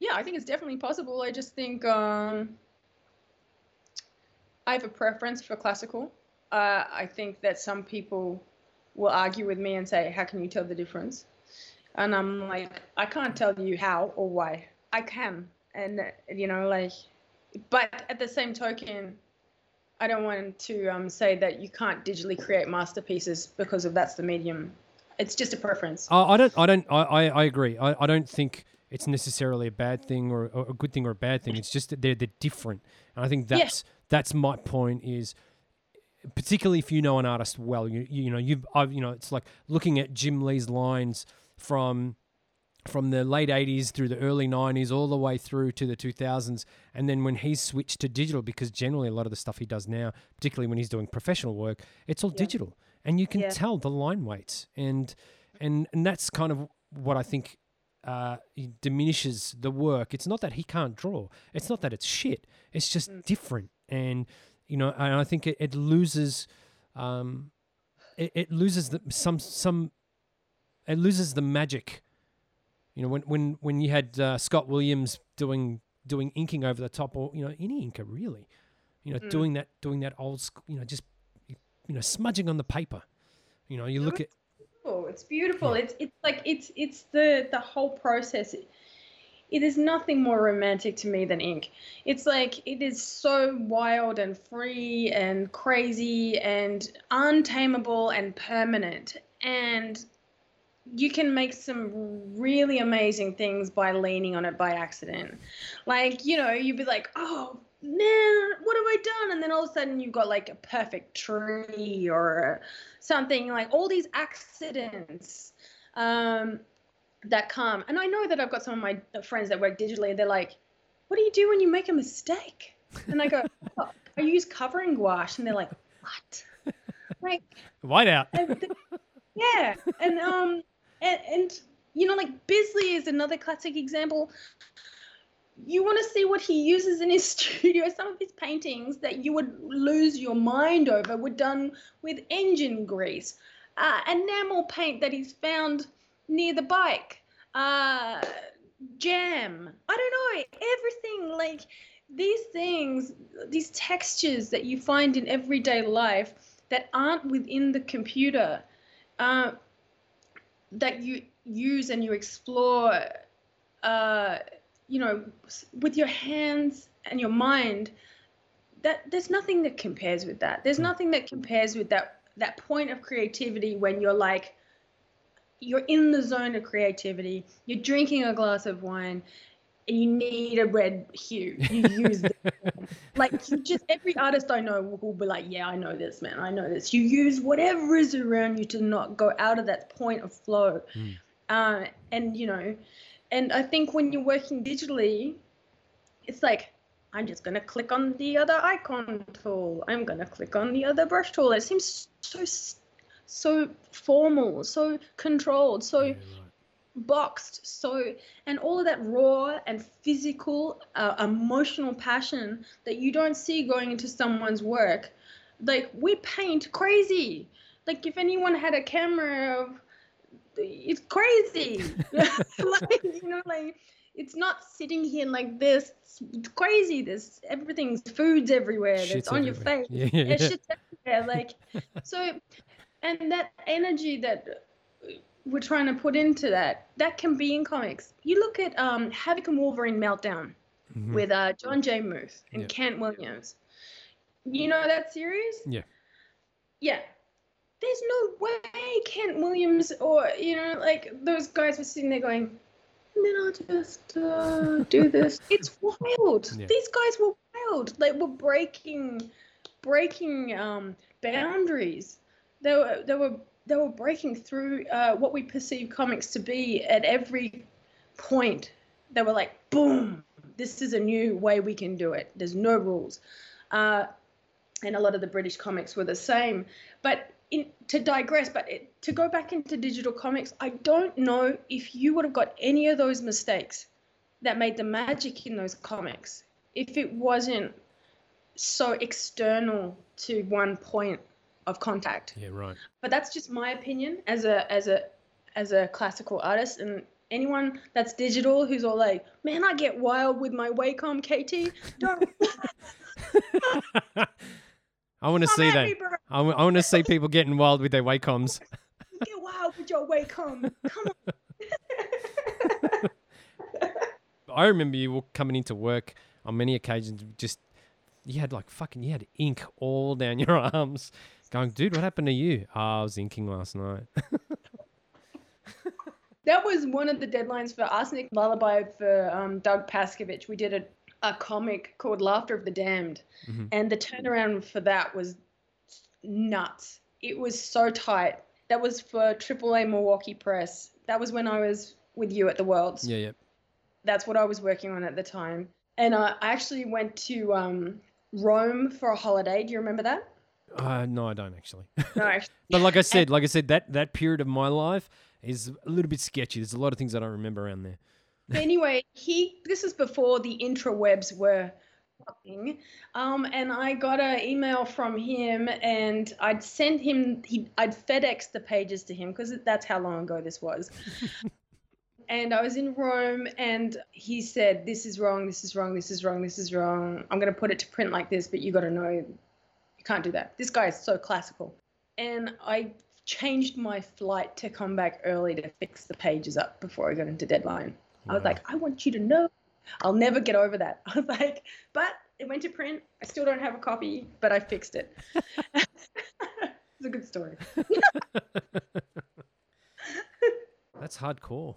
yeah, I think it's definitely possible. I just think um I have a preference for classical. Uh, I think that some people will argue with me and say, "How can you tell the difference?" And I'm like, I can't tell you how or why. I can, and you know, like, but at the same token, I don't want to um, say that you can't digitally create masterpieces because of that's the medium. It's just a preference. I I don't. I don't. I, I, I agree. I, I don't think it's necessarily a bad thing or, or a good thing or a bad thing. It's just that they're they're different, and I think Yeah. that's that's my point. Is particularly if you know an artist well, you you know you've I've you know it's like looking at Jim Lee's lines from from the late 80s through the early 90s all the way through to the 2000s and then when he's switched to digital because generally a lot of the stuff he does now particularly when he's doing professional work it's all digital and you can Yeah. tell the line weights and and and that's kind of what i think uh, diminishes the work. It's not that he can't draw it's not that it's shit it's just different and you know and i think it, it loses um it, it loses the, some some it loses the magic you know, when when when you had uh, Scott Williams doing doing inking over the top, or you know, any inker really, you know, doing that doing that old, sc- you know, just you know, smudging on the paper. You know, you look at beautiful. It's beautiful. It's it's like it's it's the the whole process. It, it is nothing more romantic to me than ink. It's like it is so wild and free and crazy and untamable and permanent. And you can make some really amazing things by leaning on it by accident. Like, you know, you'd be like, oh man, what have I done? And then all of a sudden you've got like a perfect tree or something like all these accidents um, that come. And I know that I've got some of my friends that work digitally. They're like, what do you do when you make a mistake? And I go, oh, I use covering gouache. And they're like, what? Like, whiteout. yeah, and um, and, and you know, like Bisley is another classic example. You want to see what he uses in his studio. Some of his paintings that you would lose your mind over were done with engine grease, uh, enamel paint that he's found near the bike, uh, jam. I don't know everything like these things, these textures that you find in everyday life that aren't within the computer uh, that you use and you explore, uh, you know, with your hands and your mind. That there's nothing that compares with that. There's nothing that compares with that that point of creativity when you're like, you're in the zone of creativity. You're drinking a glass of wine. And you need a red hue. You use the, like you just every artist I know will, will be like, yeah, I know this, man, I know this. You use whatever is around you to not go out of that point of flow, Mm. uh, and you know, and I think when you're working digitally, it's like I'm just gonna click on the other icon tool. I'm gonna click on the other brush tool. It seems so so formal, so controlled, so Yeah, right. Boxed. So and all of that raw and physical uh, emotional passion that you don't see going into someone's work. Like we paint crazy. Like if anyone had a camera of it's crazy. Like you know like it's not sitting here like this. It's crazy. This everything's food's everywhere. That's Shit's on your face. Yeah, yeah, and yeah. shit's everywhere. Like so and that energy that we're trying to put into that that can be in comics you look at um havoc and wolverine meltdown Mhm. with uh john j muth and Yeah. kent williams you know that series Yeah. yeah there's no way kent williams or you know like those guys were sitting there going and then I'll just uh, do this. It's wild. Yeah. These guys were wild. They were breaking, breaking um, boundaries. They were they were they were breaking through uh, what we perceive comics to be at every point. They were like, boom, this is a new way we can do it. There's no rules. Uh, and a lot of the British comics were the same. But in, to digress, but it, to go back into digital comics, I don't know if you would have got any of those mistakes that made the magic in those comics if it wasn't so external to one point of contact Yeah, right. but that's just my opinion as a as a as a classical artist and anyone that's digital who's all like man i get wild with my wacom kt don't I want to see that. me. I want to see people getting wild with their Wacom. get wild with your wacom come on I remember you were coming into work on many occasions. Just you had like fucking you had ink all down your arms. Going, dude, what happened to you? Oh, I was inking last night. that was one of the deadlines for arsenic lullaby for um, doug paszkiewicz we did a, a comic called laughter of the damned Mhm. and the turnaround for that was nuts it was so tight that was for aaa milwaukee press that was when i was with you at the worlds yeah, yeah. that's what I was working on at the time. And I I actually went to um, Rome for a holiday. Do you remember that? Uh, no, I don't actually. No. but like I said, like I said, that that period of my life is a little bit sketchy. There's a lot of things I don't remember around there. anyway, he. This is before the intrawebs were. Um, and I got an email from him, and I'd sent him. He, I'd FedEx the pages to him because that's how long ago this was. and I was in Rome, and he said, "This is wrong. This is wrong. This is wrong. This is wrong. I'm going to put it to print like this, but you got to know, can't do that. This guy is so classical." And I changed my flight to come back early to fix the pages up before I got into deadline. I was like, I want you to know. I'll never get over that. I was like, but it went to print. I still don't have a copy, but I fixed it. it's a good story. That's hardcore.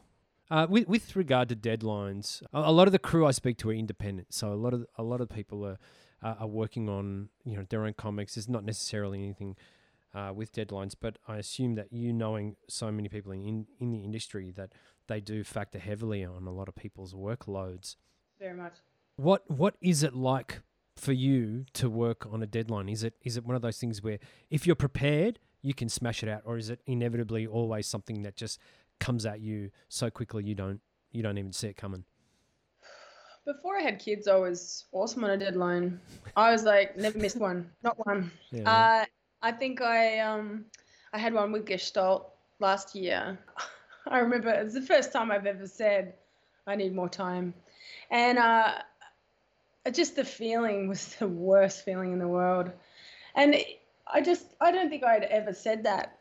Uh, with with regard to deadlines, a, a lot of the crew I speak to are independent, so a lot of a lot of people are are are working on you know their own comics. There's not necessarily anything uh, with deadlines, but I assume that you knowing so many people in in the industry that they do factor heavily on a lot of people's workloads. Very much. What what is it like for you to work on a deadline? Is it is it one of those things where if you're prepared, you can smash it out, or is it inevitably always something that just comes at you so quickly you don't you don't even see it coming? Before I had kids, I was awesome on a deadline. I was like, never missed one, not one. Yeah, Uh, I think I um I had one with Gestalt last year. I remember it's the first time I've ever said I need more time, and uh, just the feeling was the worst feeling in the world, and I just I don't think I'd ever said that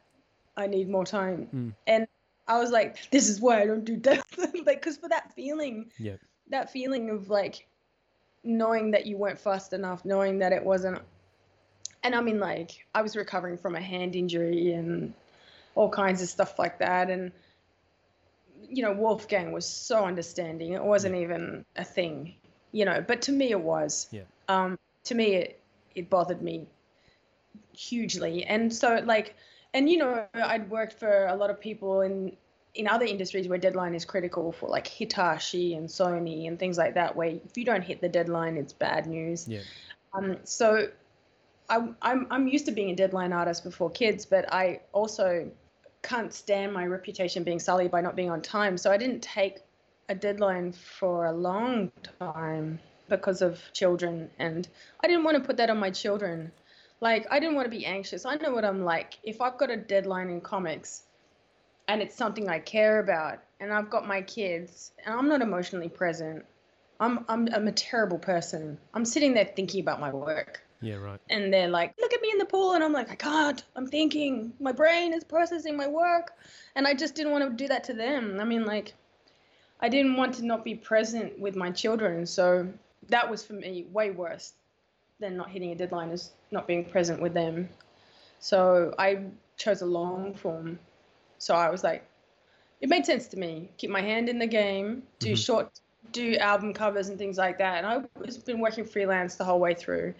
I need more time, Mm. and I was like, this is why I don't do that, like because for that feeling, yeah, that feeling of like knowing that you weren't fast enough, knowing that it wasn't. And I mean, like, I was recovering from a hand injury and all kinds of stuff like that. And you know, Wolfgang was so understanding. It wasn't even a thing, you know, but to me it was. Yeah. Um, to me it it bothered me hugely, and so like, and you know, I'd worked for a lot of people in in other industries where deadline is critical for like Hitachi and Sony and things like that, where if you don't hit the deadline, it's bad news. Yeah. Um, so I, I'm I'm used to being a deadline artist before kids, but I also can't stand my reputation being sullied by not being on time. So I didn't take a deadline for a long time because of children, and I didn't want to put that on my children. Like I didn't want to be anxious. I know what I'm like. If I've got a deadline in comics, and it's something I care about, and I've got my kids, and I'm not emotionally present. I'm I'm I'm a terrible person. I'm sitting there thinking about my work Yeah, right. and they're like, "Look at me in the pool," and I'm like, "I can't. I'm thinking. My brain is processing my work," and I just didn't want to do that to them. I mean, like, I didn't want to not be present with my children, so that was for me way worse than not hitting a deadline is not being present with them. So I chose a long form. So I was like, it made sense to me. Keep my hand in the game, do Mhm. short, do album covers and things like that. And I've been working freelance the whole way through.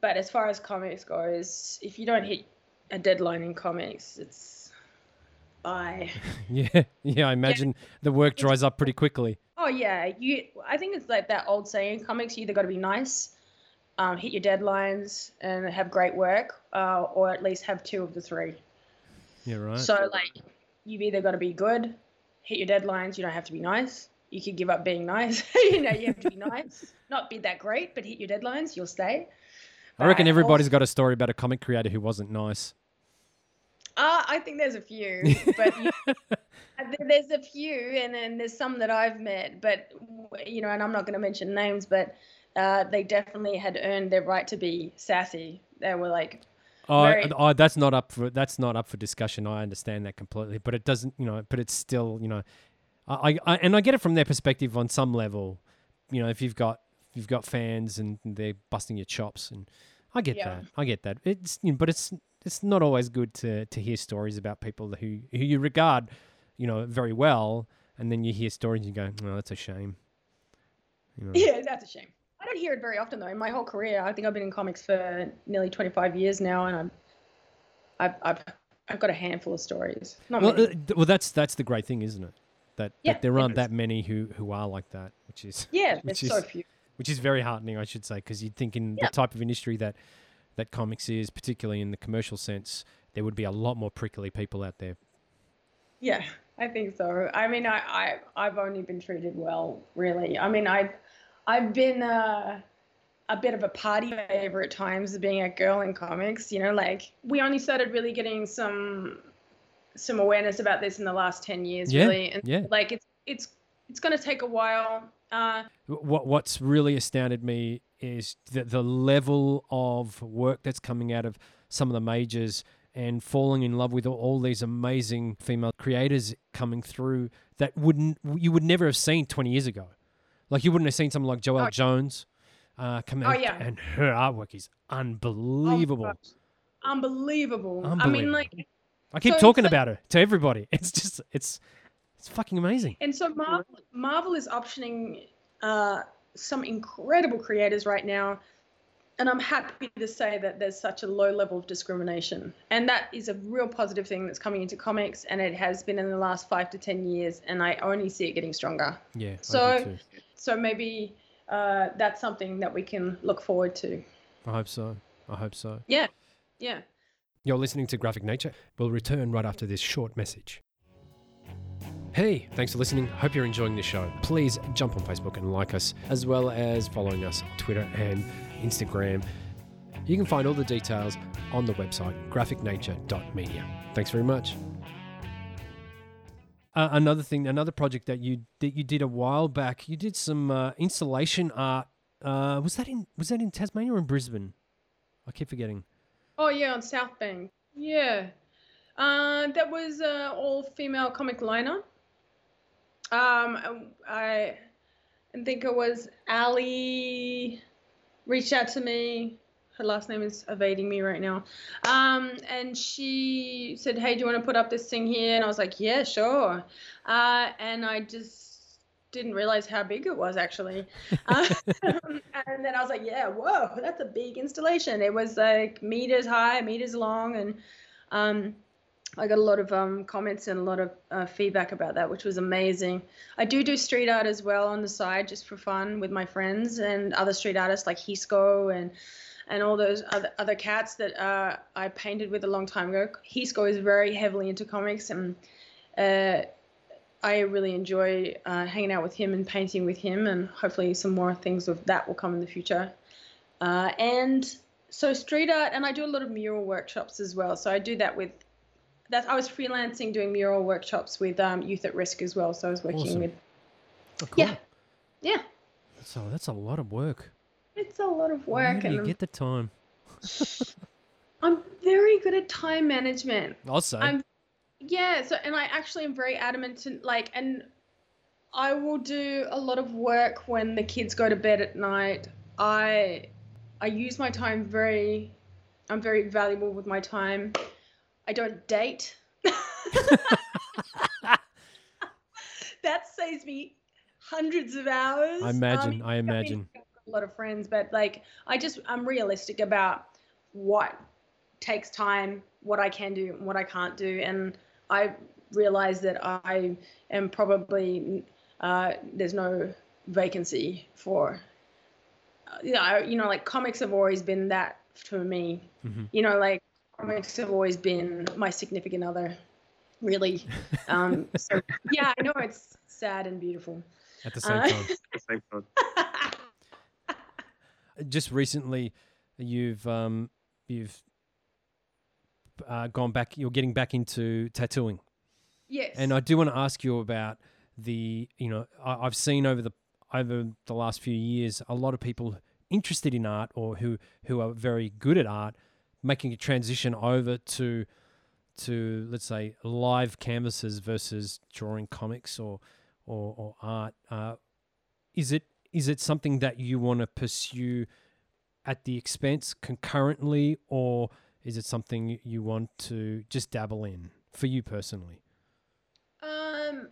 But as far as comics goes, if you don't hit a deadline in comics, it's bye. Yeah, yeah. I imagine the work dries up pretty quickly. Oh yeah, you. I think it's like that old saying: comics, you either got to be nice, um, hit your deadlines, and have great work, uh, or at least have two of the three. Yeah, right. So like, you've either got to be good, hit your deadlines. You don't have to be nice. You could give up being nice. you know, you have to be nice, not be that great, but hit your deadlines. You'll stay. I reckon everybody's also- got a story about a comic creator who wasn't nice. Uh, I think there's a few, but you, uh, there's a few, and then there's some that I've met, but you know, and I'm not going to mention names, but uh, they definitely had earned their right to be sassy. They were like, Oh, Very- oh, that's not up for that's not up for discussion. I understand that completely, but it doesn't, you know. But it's still, you know, I, I and I get it from their perspective on some level. You know, if you've got if you've got fans and they're busting your chops, and I get Yeah. that. I get that. It's, you know, but it's it's not always good to to hear stories about people who who you regard, you know, very well, and then you hear stories and you go, oh, that's a shame. You know? yeah, that's a shame. I don't hear it very often though. In my whole career, I think I've been in comics for nearly 25 years now, and I'm, I've, I've, I've got a handful of stories. Not Well, uh, well, that's that's the great thing, isn't it? That, Yeah, that there aren't that many who who are like that, which is yeah, there's which so is- few. which is very heartening, I should say, because you'd think in Yeah. the type of industry that that comics is, particularly in the commercial sense, there would be a lot more prickly people out there. Yeah, I think so. I mean, I, I I've only been treated well, really. I mean, I've I've been uh, a bit of a party favor at times, being a girl in comics. You know, like we only started really getting some some awareness about this in the last ten years, Yeah, really. And yeah. like it's it's it's going to take a while. Uh, What what's really astounded me is the the level of work that's coming out of some of the majors and falling in love with all, all these amazing female creators coming through that wouldn't you would never have seen 20 years ago. Like you wouldn't have seen someone like Joelle Oh. Jones uh, come Oh, out, yeah. and her artwork is oh unbelievable. unbelievable. I mean, like I keep So talking like- about her to everybody. It's just it's it's fucking amazing. And so Marvel, Marvel is optioning uh, some incredible creators right now, and I'm happy to say that there's such a low level of discrimination, and that is a real positive thing that's coming into comics, and it has been in the last five to ten years, and I only see it getting stronger. Yeah. So-. So maybe uh, that's something that we can look forward to. I hope so. I hope so. Yeah, yeah. You're listening to Graphic Nature. We'll return right after this short message. Hey, thanks for listening. Hope you're enjoying the show. Please jump on Facebook and like us, as well as following us on Twitter and Instagram. You can find all the details on the website graphicnature.media. Thanks very much. Uh, another thing, another project that you that you did a while back, you did some uh, installation art. Uh, was that in was that in Tasmania or in Brisbane? I keep forgetting. Oh yeah, on South Bank. Yeah. Uh, that was uh, all female comic liner. Um, I, I think it was Ali reached out to me. Her last name is evading me right now. Um, and she said, "Hey, do you want to put up this thing here?" And I was like, "Yeah, sure." Uh, and I just didn't realize how big it was actually. Uh, and then I was like, "Yeah, whoa, that's a big installation." It was like meters high, meters long, and um, I got a lot of um, comments and a lot of uh, feedback about that, which was amazing. I do do street art as well on the side, just for fun, with my friends and other street artists like Hisco and and all those other, other cats that uh, I painted with a long time ago. Hisco is very heavily into comics, and uh, I really enjoy uh, hanging out with him and painting with him, and hopefully some more things of that will come in the future. Uh, and so street art, and I do a lot of mural workshops as well. So I do that with that. I was freelancing doing mural workshops with um, Youth at Risk as well. So I was working Awesome. with Oh, cool. yeah, yeah. So that's a lot of work. It's a lot of Where work, do you and get the time? I'm very good at time management. I'll say. I'm yeah, so and I actually am very adamant to like and I will do a lot of work when the kids go to bed at night. I I use my time very I'm very valuable with my time. I don't date. that saves me hundreds of hours. I imagine. Um, I imagine. I've got a lot of friends, but like I just I'm realistic about what takes time, what I can do, and what I can't do, and I realize that I am probably uh, there's no vacancy for. Uh, you know, you know, like comics have always been that for me. Mhm. You know, like comics have always been my significant other. Really, um, so yeah, I know it's sad and beautiful. At the same Uh, time. Just recently you've um you've uh, gone back you're getting back into tattooing yes. and i do want to ask you about the you know I, i've seen over the over the last few years a lot of people interested in art or who who are very good at art making a transition over to to let's say live canvases versus drawing comics or or, or art uh, is it is it something that you want to pursue at the expense concurrently or is it something you want to just dabble in for you personally Um,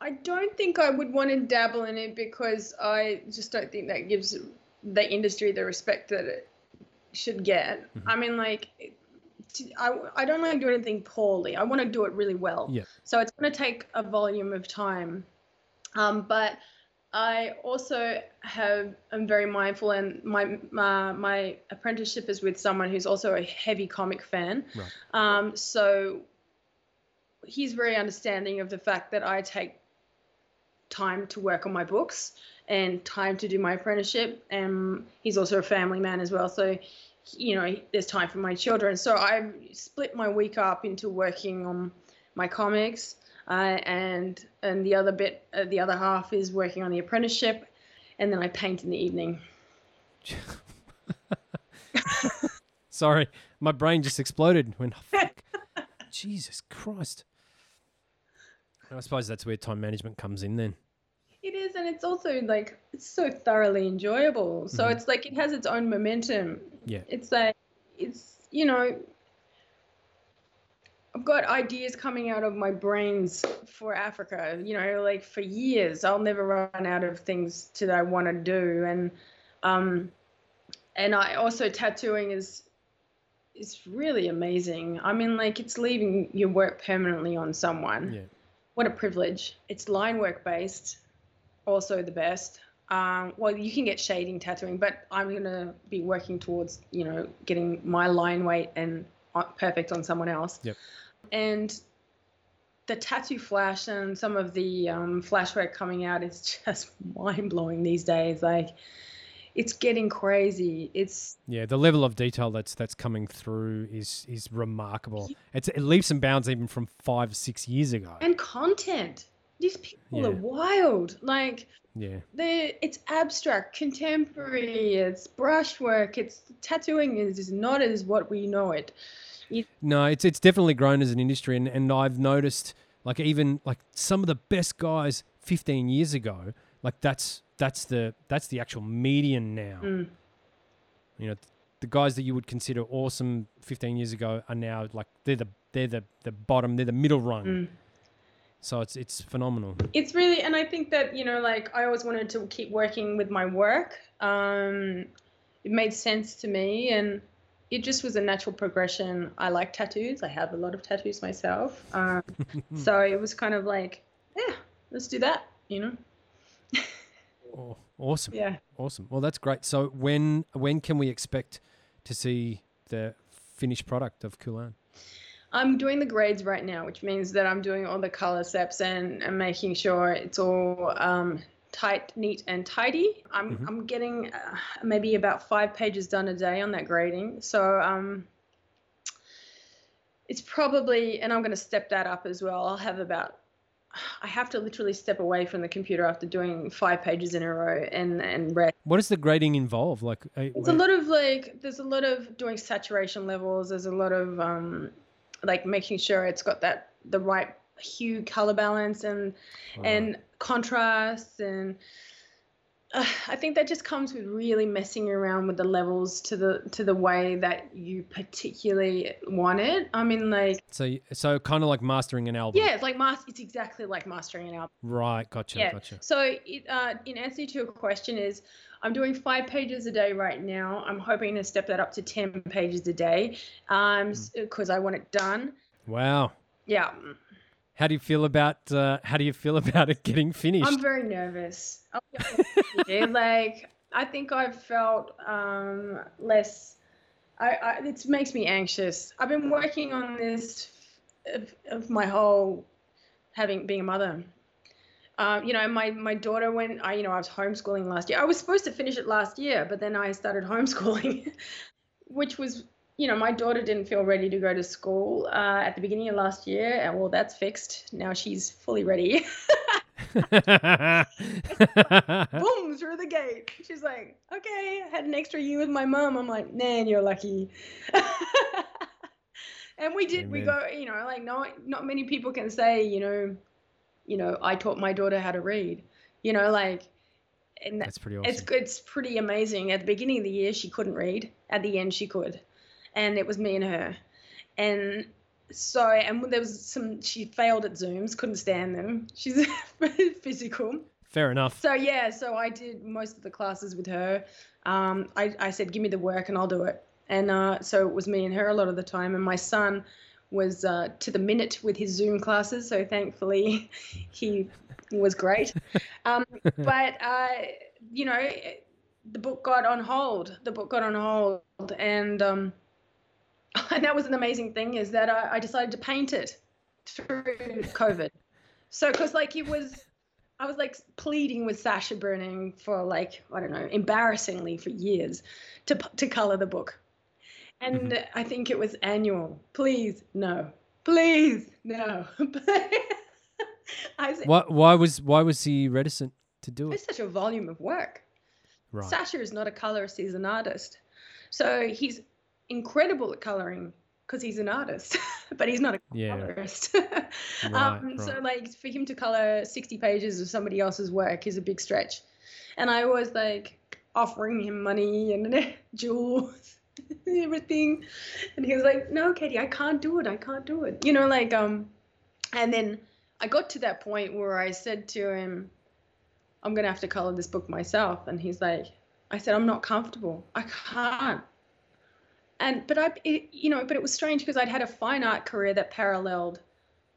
I don't think I would want to dabble in it because I just don't think that gives the industry the respect that it should get. Mhm. I mean, like, I, I don't like do anything poorly. I want to do it really well. Yeah. So it's going to take a volume of time. Um, but I also have am very mindful, and my my, my apprenticeship is with someone who's also a heavy comic fan. Right. Um, so he's very understanding of the fact that I take time to work on my books and time to do my apprenticeship. And he's also a family man as well. So, you know, there's time for my children. So I've split my week up into working on my comics. Uh, and and the other bit, uh, the other half is working on the apprenticeship, and then I paint in the evening. Sorry, my brain just exploded when fuck. Jesus Christ. I suppose that's where time management comes in then. It is, and it's also like it's so thoroughly enjoyable. So Mhm. it's like it has its own momentum. Yeah. It's like it's you know I've got ideas coming out of my brains for Africa. You know, like for years, I'll never run out of things to that I want to do, and um, and I also tattooing is is really amazing. I mean, like it's leaving your work permanently on someone Yeah. what a privilege. It's line work based, also the best. Um, well, you can get shading tattooing, but I'm gonna be working towards you know getting my line weight and uh, perfect on someone else. Yep. And the tattoo flash and some of the um, flash work coming out is just mind blowing these days. Like, it's getting crazy. It's Yeah, the level of detail that's that's coming through is is remarkable. It's it leaps and bounds even from five six years ago. and content. These people are wild. Like Yeah, the it's abstract, contemporary, it's brushwork, it's tattooing is, is not as what we know it. No, it's it's definitely grown as an industry, and and I've noticed like even like some of the best guys fifteen years ago, like that's that's the that's the actual median now. Mm. You know, the the guys that you would consider awesome 15 years ago are now like they're the they're the, the bottom, they're the middle rung. Mm. So it's it's phenomenal. it's really and i think that you know like i always wanted to keep working with my work um it made sense to me and it just was a natural progression i like tattoos i have a lot of tattoos myself um, so it was kind of like yeah let's do that you know Oh, awesome. yeah Awesome. Well, that's great. So when when can we expect to see the finished product of Kulan? i'm doing the grades right now which means that i'm doing all the color steps and, and making sure it's all um, tight neat and tidy. I'm, Mhm. I'm getting uh, maybe about five pages done a day on that grading. So um, it's probably and i'm going to step that up as well. I'll have about i have to literally step away from the computer after doing five pages in a row and and rest What does the grading involve? Like, uh, it's a lot of like there's a lot of doing saturation levels. There's a lot of um like making sure it's got that the right hue color balance and and contrast and uh, I think that just comes with really messing around with the levels to the to the way that you particularly want it. I mean, like so so kind of like mastering an album. yeah, it's like mas- It's exactly like mastering an album. Right. Gotcha. Yeah. Gotcha. So, it, uh, in answer to your question, is I'm doing five pages a day right now. I'm hoping to step that up to ten pages a day, um, because I want it done. Wow. Yeah, How do you feel about uh, how do you feel about it getting finished? I'm very nervous. I'll be honest with you. like I think I've felt um, less. I, I it makes me anxious. I've been working on this of, of my whole having being a mother. Um, you know, my my daughter when I you know I was homeschooling last year. I was supposed to finish it last year, but then I started homeschooling, which was you know my daughter didn't feel ready to go to school uh, at the beginning of last year, and well that's fixed. Now she's fully ready. boom through the gate. She's like, okay, I had an extra year with my mom. I'm like, man, you're lucky. and we did. We go. You know, like not not many people can say, you know, you know, I taught my daughter how to read. You know, like, and That's pretty awesome. it's it's pretty amazing. At the beginning of the year, she couldn't read. At the end, she could, and it was me and her. And so, and there was some. She failed at Zooms, couldn't stand them. She's physical. Fair enough. So yeah, so I did most of the classes with her. Um, I, I said, give me the work and I'll do it. And uh, so it was me and her a lot of the time. And my son was uh, to the minute with his Zoom classes. So thankfully, he was great. Um, but uh, you know, the book got on hold. The book got on hold, and um, and that was an amazing thing is that I, I decided to paint it through COVID. So because like it was. I was like pleading with Sasha Burning for like I don't know, embarrassingly for years, to to color the book, and mm-hmm. I think it was annual. Please no, please no. I said Why why was why was he reticent to do it? it's it? such a volume of work. Right. Sasha is not a colorist; he's an artist. So he's incredible at coloring because he's an artist, but he's not a Yeah. colorist. Right, um, So like for him to color 60 pages of somebody else's work is a big stretch, and I was like offering him money and jewels, and everything, and he was like, "No, Katie, I can't do it. I can't do it." You know, like um, and then I got to that point where I said to him, I'm going to have to color this book myself. And he's like, I said, I'm not comfortable. I can't. And, but I, it, you know, but it was strange because I'd had a fine art career that paralleled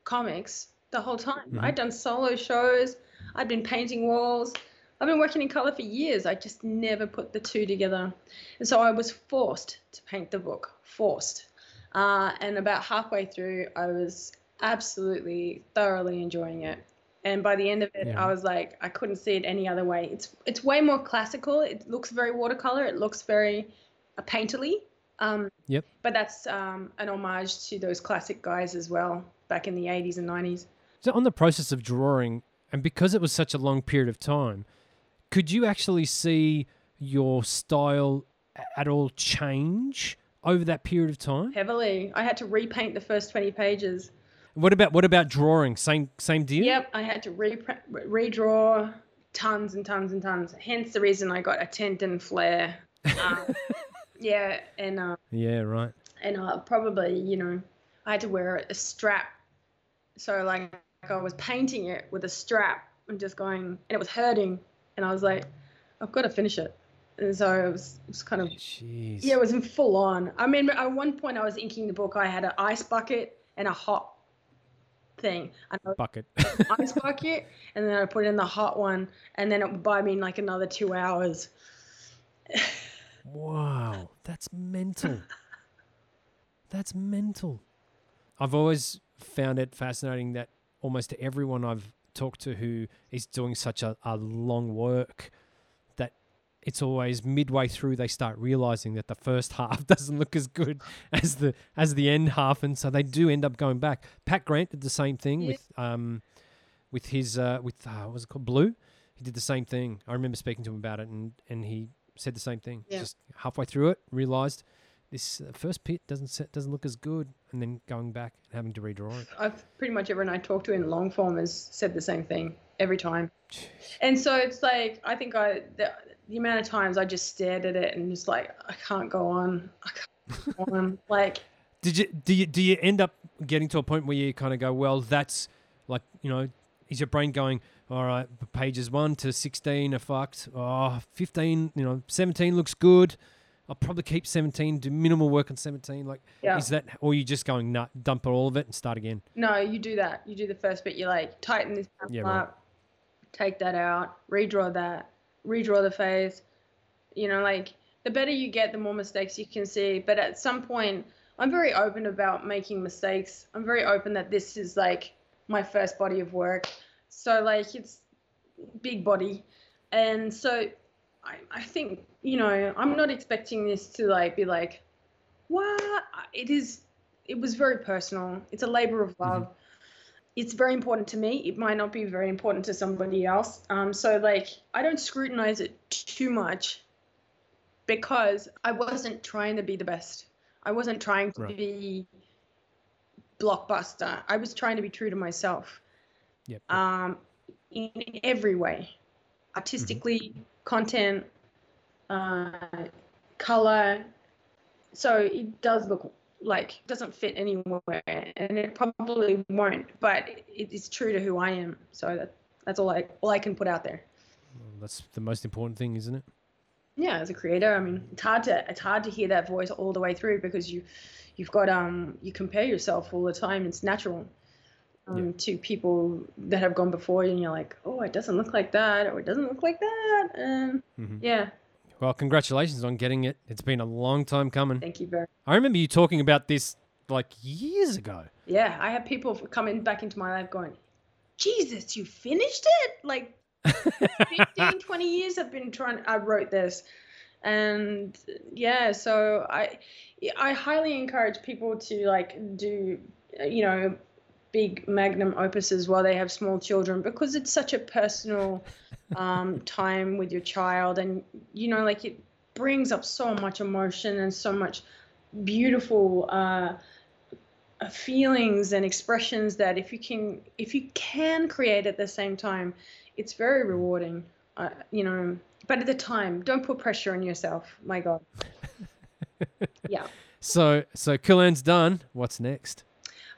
comics the whole time. Mhm. I'd done solo shows. I'd been painting walls. I've been working in color for years. I just never put the two together. And so I was forced to paint the book, forced. Uh, and about halfway through, I was absolutely thoroughly enjoying it. And by the end of it, Yeah. I was like, I couldn't see it any other way. It's it's way more classical. It looks very watercolor. It looks very uh, painterly. Um, Yep. But that's um, an homage to those classic guys as well, back in the 80s and 90s. So on the process of drawing, and because it was such a long period of time, could you actually see your style at all change over that period of time? Heavily. I had to repaint the first 20 pages. What about what about drawing? Same same deal. Yep, I had to re- redraw tons and tons and tons. Hence the reason I got a tendon flare. Um, Yeah, and uh, Yeah, right. and uh, probably you know I had to wear a strap, so like I was painting it with a strap and just going, and it was hurting, and I was like, I've got to finish it, and so it was, it was kind of Jeez. yeah, it was full on. I mean, at one point I was inking the book. I had an ice bucket and a hot thing, Bucket. ice bucket, and then I put it in the hot one, and then it would buy me like another two hours. Wow, that's mental. That's mental. I've always found it fascinating that almost everyone I've talked to who is doing such a, a long work that it's always midway through they start realizing that the first half doesn't look as good as the as the end half and so they do end up going back. Pat Grant did the same thing Yeah. with um with his uh with uh, what was it called Blue. He did the same thing. I remember speaking to him about it and and he said the same thing. Yeah. Just halfway through it, realized this uh, first pit doesn't set, doesn't look as good, and then going back and having to redraw it. I've pretty much everyone I talked to in long form has said the same thing every time. And so it's like I think I the, the amount of times I just stared at it and just like I can't go on. I can't go on. Like Did you do you do you end up getting to a point where you kind of go, well, that's like you know, is your brain going, all right, pages one to sixteen are fucked. Oh, 15, you know, seventeen looks good. I'll probably keep seventeen, do minimal work on seventeen. Like, Yeah. is that, or you just going, nut, dump all of it and start again? no, you do that. You do the first bit. You like tighten this Yeah, right. up, take that out, redraw that, redraw the face. You know, like the better you get, the more mistakes you can see. But at some point, I'm very open about making mistakes. I'm very open that this is like my first body of work. So like it's big body. And so I, I think, you know, I'm not expecting this to like be like, what? It is, it was very personal. It's a labor of love. It's very important to me. It might not be very important to somebody else. Um, so like I don't scrutinize it too much because I wasn't trying to be the best. I wasn't trying to Right. be blockbuster. I was trying to be true to myself Yep. um, in every way artistically, content, uh, color. So it does look like it doesn't fit anywhere, and it probably won't. But it is true to who I am. So that that's all I all I can put out there. Well, that's the most important thing, isn't it? Yeah, as a creator, I mean, it's hard to it's hard to hear that voice all the way through because you you've got um you compare yourself all the time. It's natural um, Yeah. to people that have gone before you, and you're like, oh, it doesn't look like that, or it doesn't look like that, and Mhm. yeah, Well, congratulations on getting it. It's been a long time coming. thank you very. I remember you talking about this like years ago. Yeah, I have people coming back into my life going, Jesus, you finished it? Like 15, 20 years I've been trying, I wrote this. And yeah, so I, I highly encourage people to like do, you know, big magnum opuses while they have small children because it's such a personal um, time with your child. And, you know, like it brings up so much emotion and so much beautiful, uh, feelings and expressions that if you can if you can create at the same time it's very rewarding uh, you know but at the time don't put pressure on yourself my god yeah So, so Killan's done. What's next?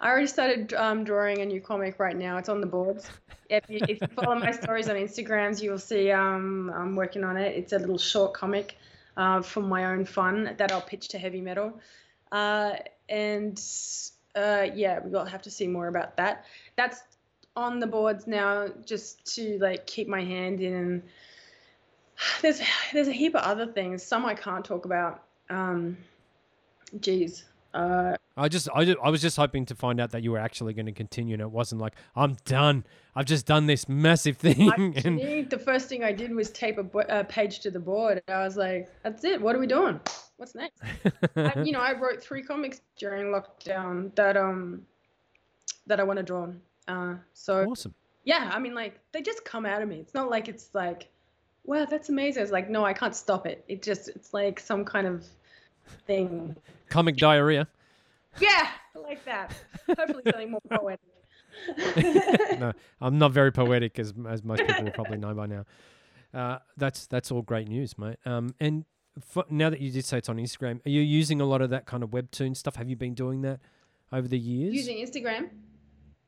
I already started um, drawing a new comic right now it's on the boards if you, if you follow my stories on instagrams you will see um, i'm working on it it's a little short comic uh, for my own fun that i'll pitch to heavy metal uh, and uh, yeah, we'll have to see more about that. That's on the boards now, just to like keep my hand in. There's there's a heap of other things. Some I can't talk about. Um, geez. Uh, I just, I, ju- I was just hoping to find out that you were actually going to continue, and it wasn't like I'm done. I've just done this massive thing, and actually, the first thing I did was tape a, bo- a page to the board. I was like, "That's it. What are we doing? What's next?" I, you know, I wrote three comics during lockdown that um that I want to draw. Uh, so awesome. yeah, I mean, like they just come out of me. It's not like it's like, wow, that's amazing. It's like, no, I can't stop it. It just, it's like some kind of thing. Comic diarrhea. Yeah, I like that. Hopefully, something more poetic. no, I'm not very poetic, as as most people will probably know by now. Uh, that's that's all great news, mate. Um, and f- now that you did say it's on Instagram, are you using a lot of that kind of webtoon stuff? Have you been doing that over the years? Using Instagram.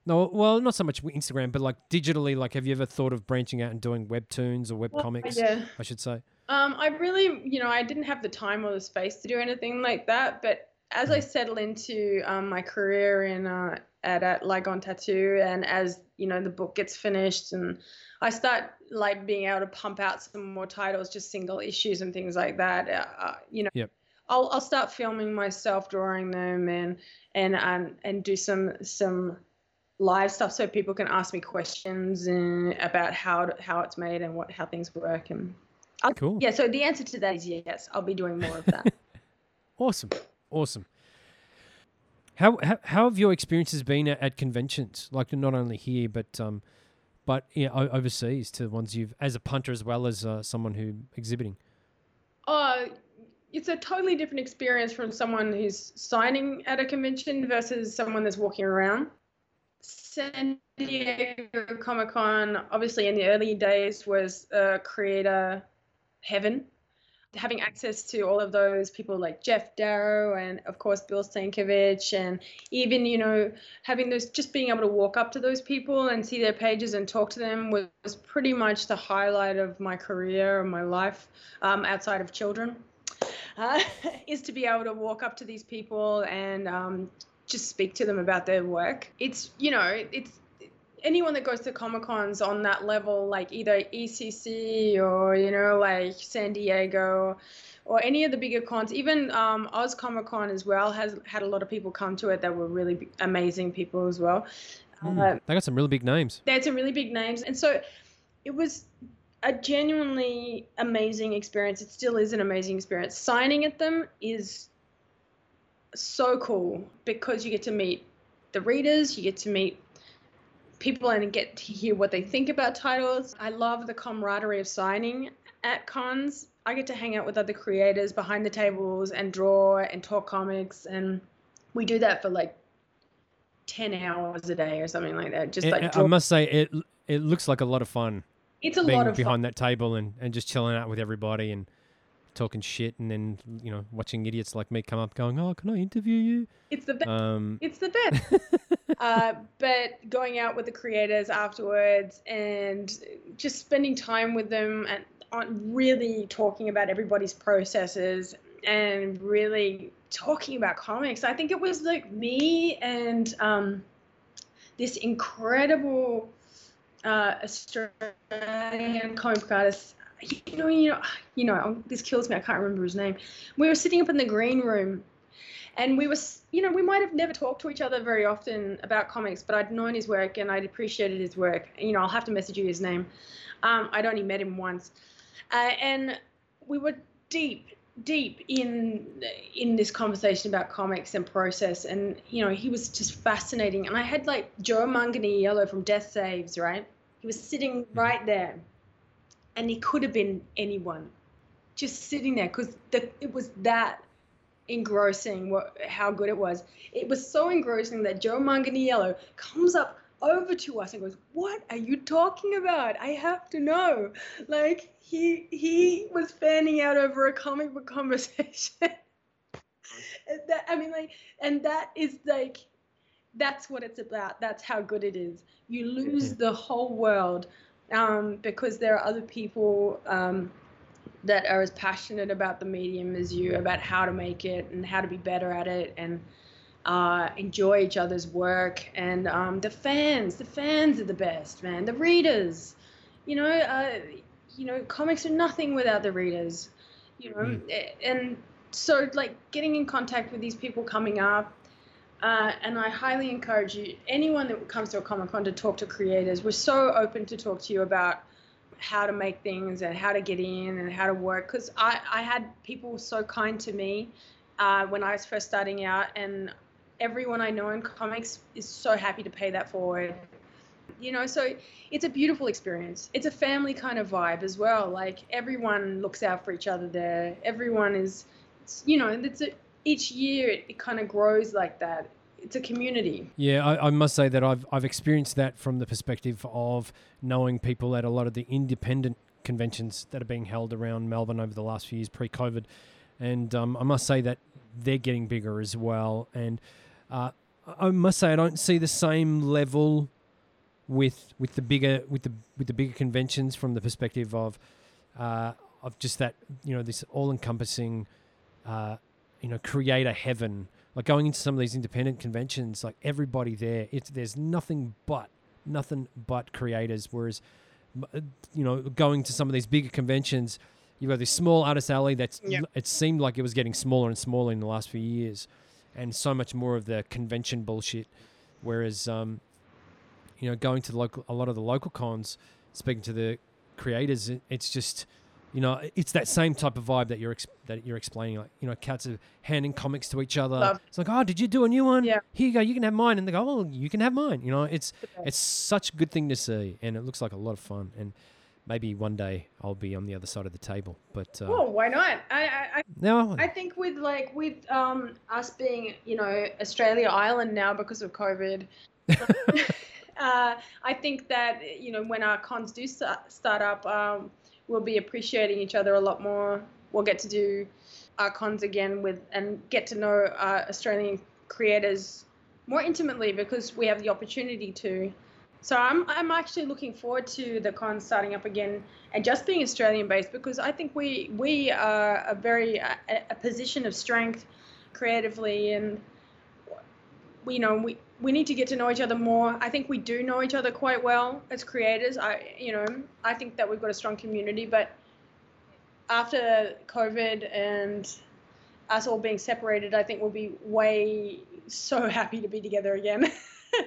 no, well, not so much Instagram, but like digitally. Like, have you ever thought of branching out and doing webtoons or web Well, comics? Yeah. I should say. Um, I really, you know, I didn't have the time or the space to do anything like that. But as I settle into um, my career in uh, at, at Ligon Tattoo, and as you know, the book gets finished, and I start like being able to pump out some more titles, just single issues and things like that. Uh, uh, you know, Yep. I'll I'll start filming myself drawing them and and and and do some some live stuff so people can ask me questions and about how how it's made and what how things work and I'll- Cool. yeah so the answer to that is yes i'll be doing more of that Awesome, awesome. How, how how have your experiences been at, at conventions? Like not only here, but um, but yeah, o- overseas to the ones you've as a punter as well as uh, someone who exhibiting. uh it's a totally different experience from someone who's signing at a convention versus someone that's walking around san diego comic-con obviously in the early days was a creator heaven having access to all of those people like Geof Darrow and of course Bill Sienkiewicz and even you know having those just being able to walk up to those people and see their pages and talk to them was, was pretty much the highlight of my career and my life um, outside of children. Uh, is to be able to walk up to these people and um, just speak to them about their work. It's you know it's anyone that goes to comic cons on that level, like either ECC or you know like San Diego, or any of the bigger cons, even um, Oz Comic Con as well has had a lot of people come to it that were really b- amazing people as well. Uh, They got some really big names. they had some really big names, and so it was a genuinely amazing experience. It still is an amazing experience. Signing at them is so cool because you get to meet the readers, you get to meet people and get to hear what they think about titles. I love the camaraderie of signing at cons. I get to hang out with other creators behind the tables and draw and talk comics and we do that for like 10 hours a day or something like that. Just like I, must say it it looks like a lot of fun it's a being lot of fun behind fun. that table and, and just chilling out with everybody and talking shit and then you know watching idiots like me come up going oh can I interview you It's the best. um It's the best. uh, but going out with the creators afterwards and just spending time with them and on really talking about everybody's processes and really talking about comics. I think it was like me and um, this incredible uh, Australian comic artist. You know, you know, you know. This kills me. I can't remember his name. We were sitting up in the green room and we were you know we might have never talked to each other very often about comics but i'd known his work and i'd appreciated his work. You know i'll have to message you his name. Um, i'd only met him once. Uh, and we were deep deep in in this conversation about comics and process. And you know he was just fascinating. And i had like joe manganiello from death saves right? He was sitting right there. And he could have been anyone. Just sitting there because the, it was that engrossing what how good it was. It was so engrossing that Joe Manganiello comes up over to us and goes, "What are you talking about? I have to know." Like he he was fanning out over a comic book conversation. That, I mean, like, and that is like, that's what it's about. That's how good it is. You lose the whole world um, because there are other people. Um, that are as passionate about the medium as you, about how to make it and how to be better at it, and uh, enjoy each other's work. And um, the fans, the fans are the best, man. The readers, you know, uh, you know, comics are nothing without the readers, you know. A- And so, like, getting in contact with these people coming up. Uh, and I highly encourage you, anyone that comes to a Comic Con, to talk to creators. We're so open to talk to you about how to make things and how to get in and how to work because I, I had people so kind to me uh, when I was first starting out and everyone I know in comics is so happy to pay that forward. You know so it's a beautiful experience. It's a family kind of vibe as well like everyone looks out for each other there. Everyone is you know it's a, each year it, it kind of grows like that it's a community Yeah, I, I must say that I've I've experienced that from the perspective of knowing people at a lot of the independent conventions that are being held around Melbourne over the last few years pre-COVID, and um, I must say that they're getting bigger as well. And uh, I must say I don't see the same level with with the bigger with the with the bigger conventions from the perspective of uh, of just that you know this all-encompassing uh, you know creator heaven. Like going into some of these independent conventions, like everybody there, it's there's nothing but nothing but creators. Whereas uh, you know going to some of these bigger conventions, you've got this small artist alley that's Yep. it seemed like it was getting smaller and smaller in the last few years, and so much more of the convention bullshit. Whereas um, you know, going to the local, a lot of the local cons, speaking to the creators, it, it's just, you know, it's that same type of vibe that you're ex- that you're explaining. Like, you know, cats are handing comics to each other. Love. It's like, oh, did you do a new one? Yeah. Here you go. You can have mine, and they go, oh, you can have mine. You know, it's it's such a good thing to see, and it looks like a lot of fun. And maybe one day I'll be on the other side of the table. But uh, Oh, why not? I, I, I no, I think with like with um us being you know Australia Island now because of COVID, uh, I think that you know when our cons do start, start up, um, we'll be appreciating each other a lot more. We'll get to do our cons again with and get to know uh, Australian creators more intimately because we have the opportunity to. So I'm I'm actually looking forward to the cons starting up again and just being Australian based because I think we we are a very a, a position of strength creatively and we you know we we need to get to know each other more. I think we do know each other quite well as creators. I you know I think that we've got a strong community, but after COVID and us all being separated, I think we'll be way so happy to be together again.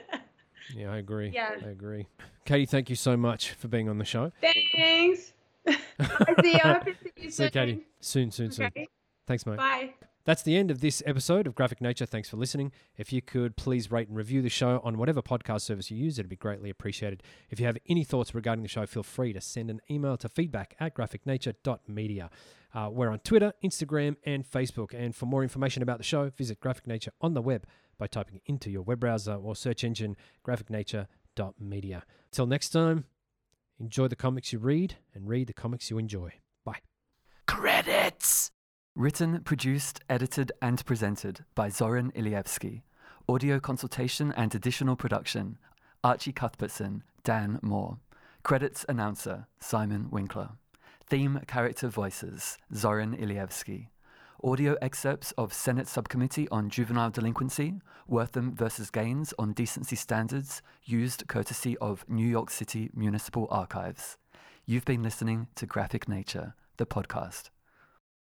yeah, I agree. Yeah. I agree. Katie, thank you so much for being on the show. Thanks. I see you. I hope to see you So, soon. Katie, soon, soon, soon. Okay. Thanks, mate. Bye. That's the end of this episode of Graphic Nature. Thanks for listening. If you could please rate and review the show on whatever podcast service you use, it'd be greatly appreciated. If you have any thoughts regarding the show, feel free to send an email to feedback at graphicnature.media. Uh, we're on Twitter, Instagram, and Facebook. And for more information about the show, visit Graphic Nature on the web by typing into your web browser or search engine graphicnature.media. Till next time, enjoy the comics you read and read the comics you enjoy. Bye. Credits! Written, produced, edited, and presented by Zoran Ilievsky. Audio consultation and additional production Archie Cuthbertson, Dan Moore. Credits announcer Simon Winkler. Theme character voices Zoran Ilievsky. Audio excerpts of Senate Subcommittee on Juvenile Delinquency, Wertham versus Gaines on Decency Standards, used courtesy of New York City Municipal Archives. You've been listening to Graphic Nature, the podcast.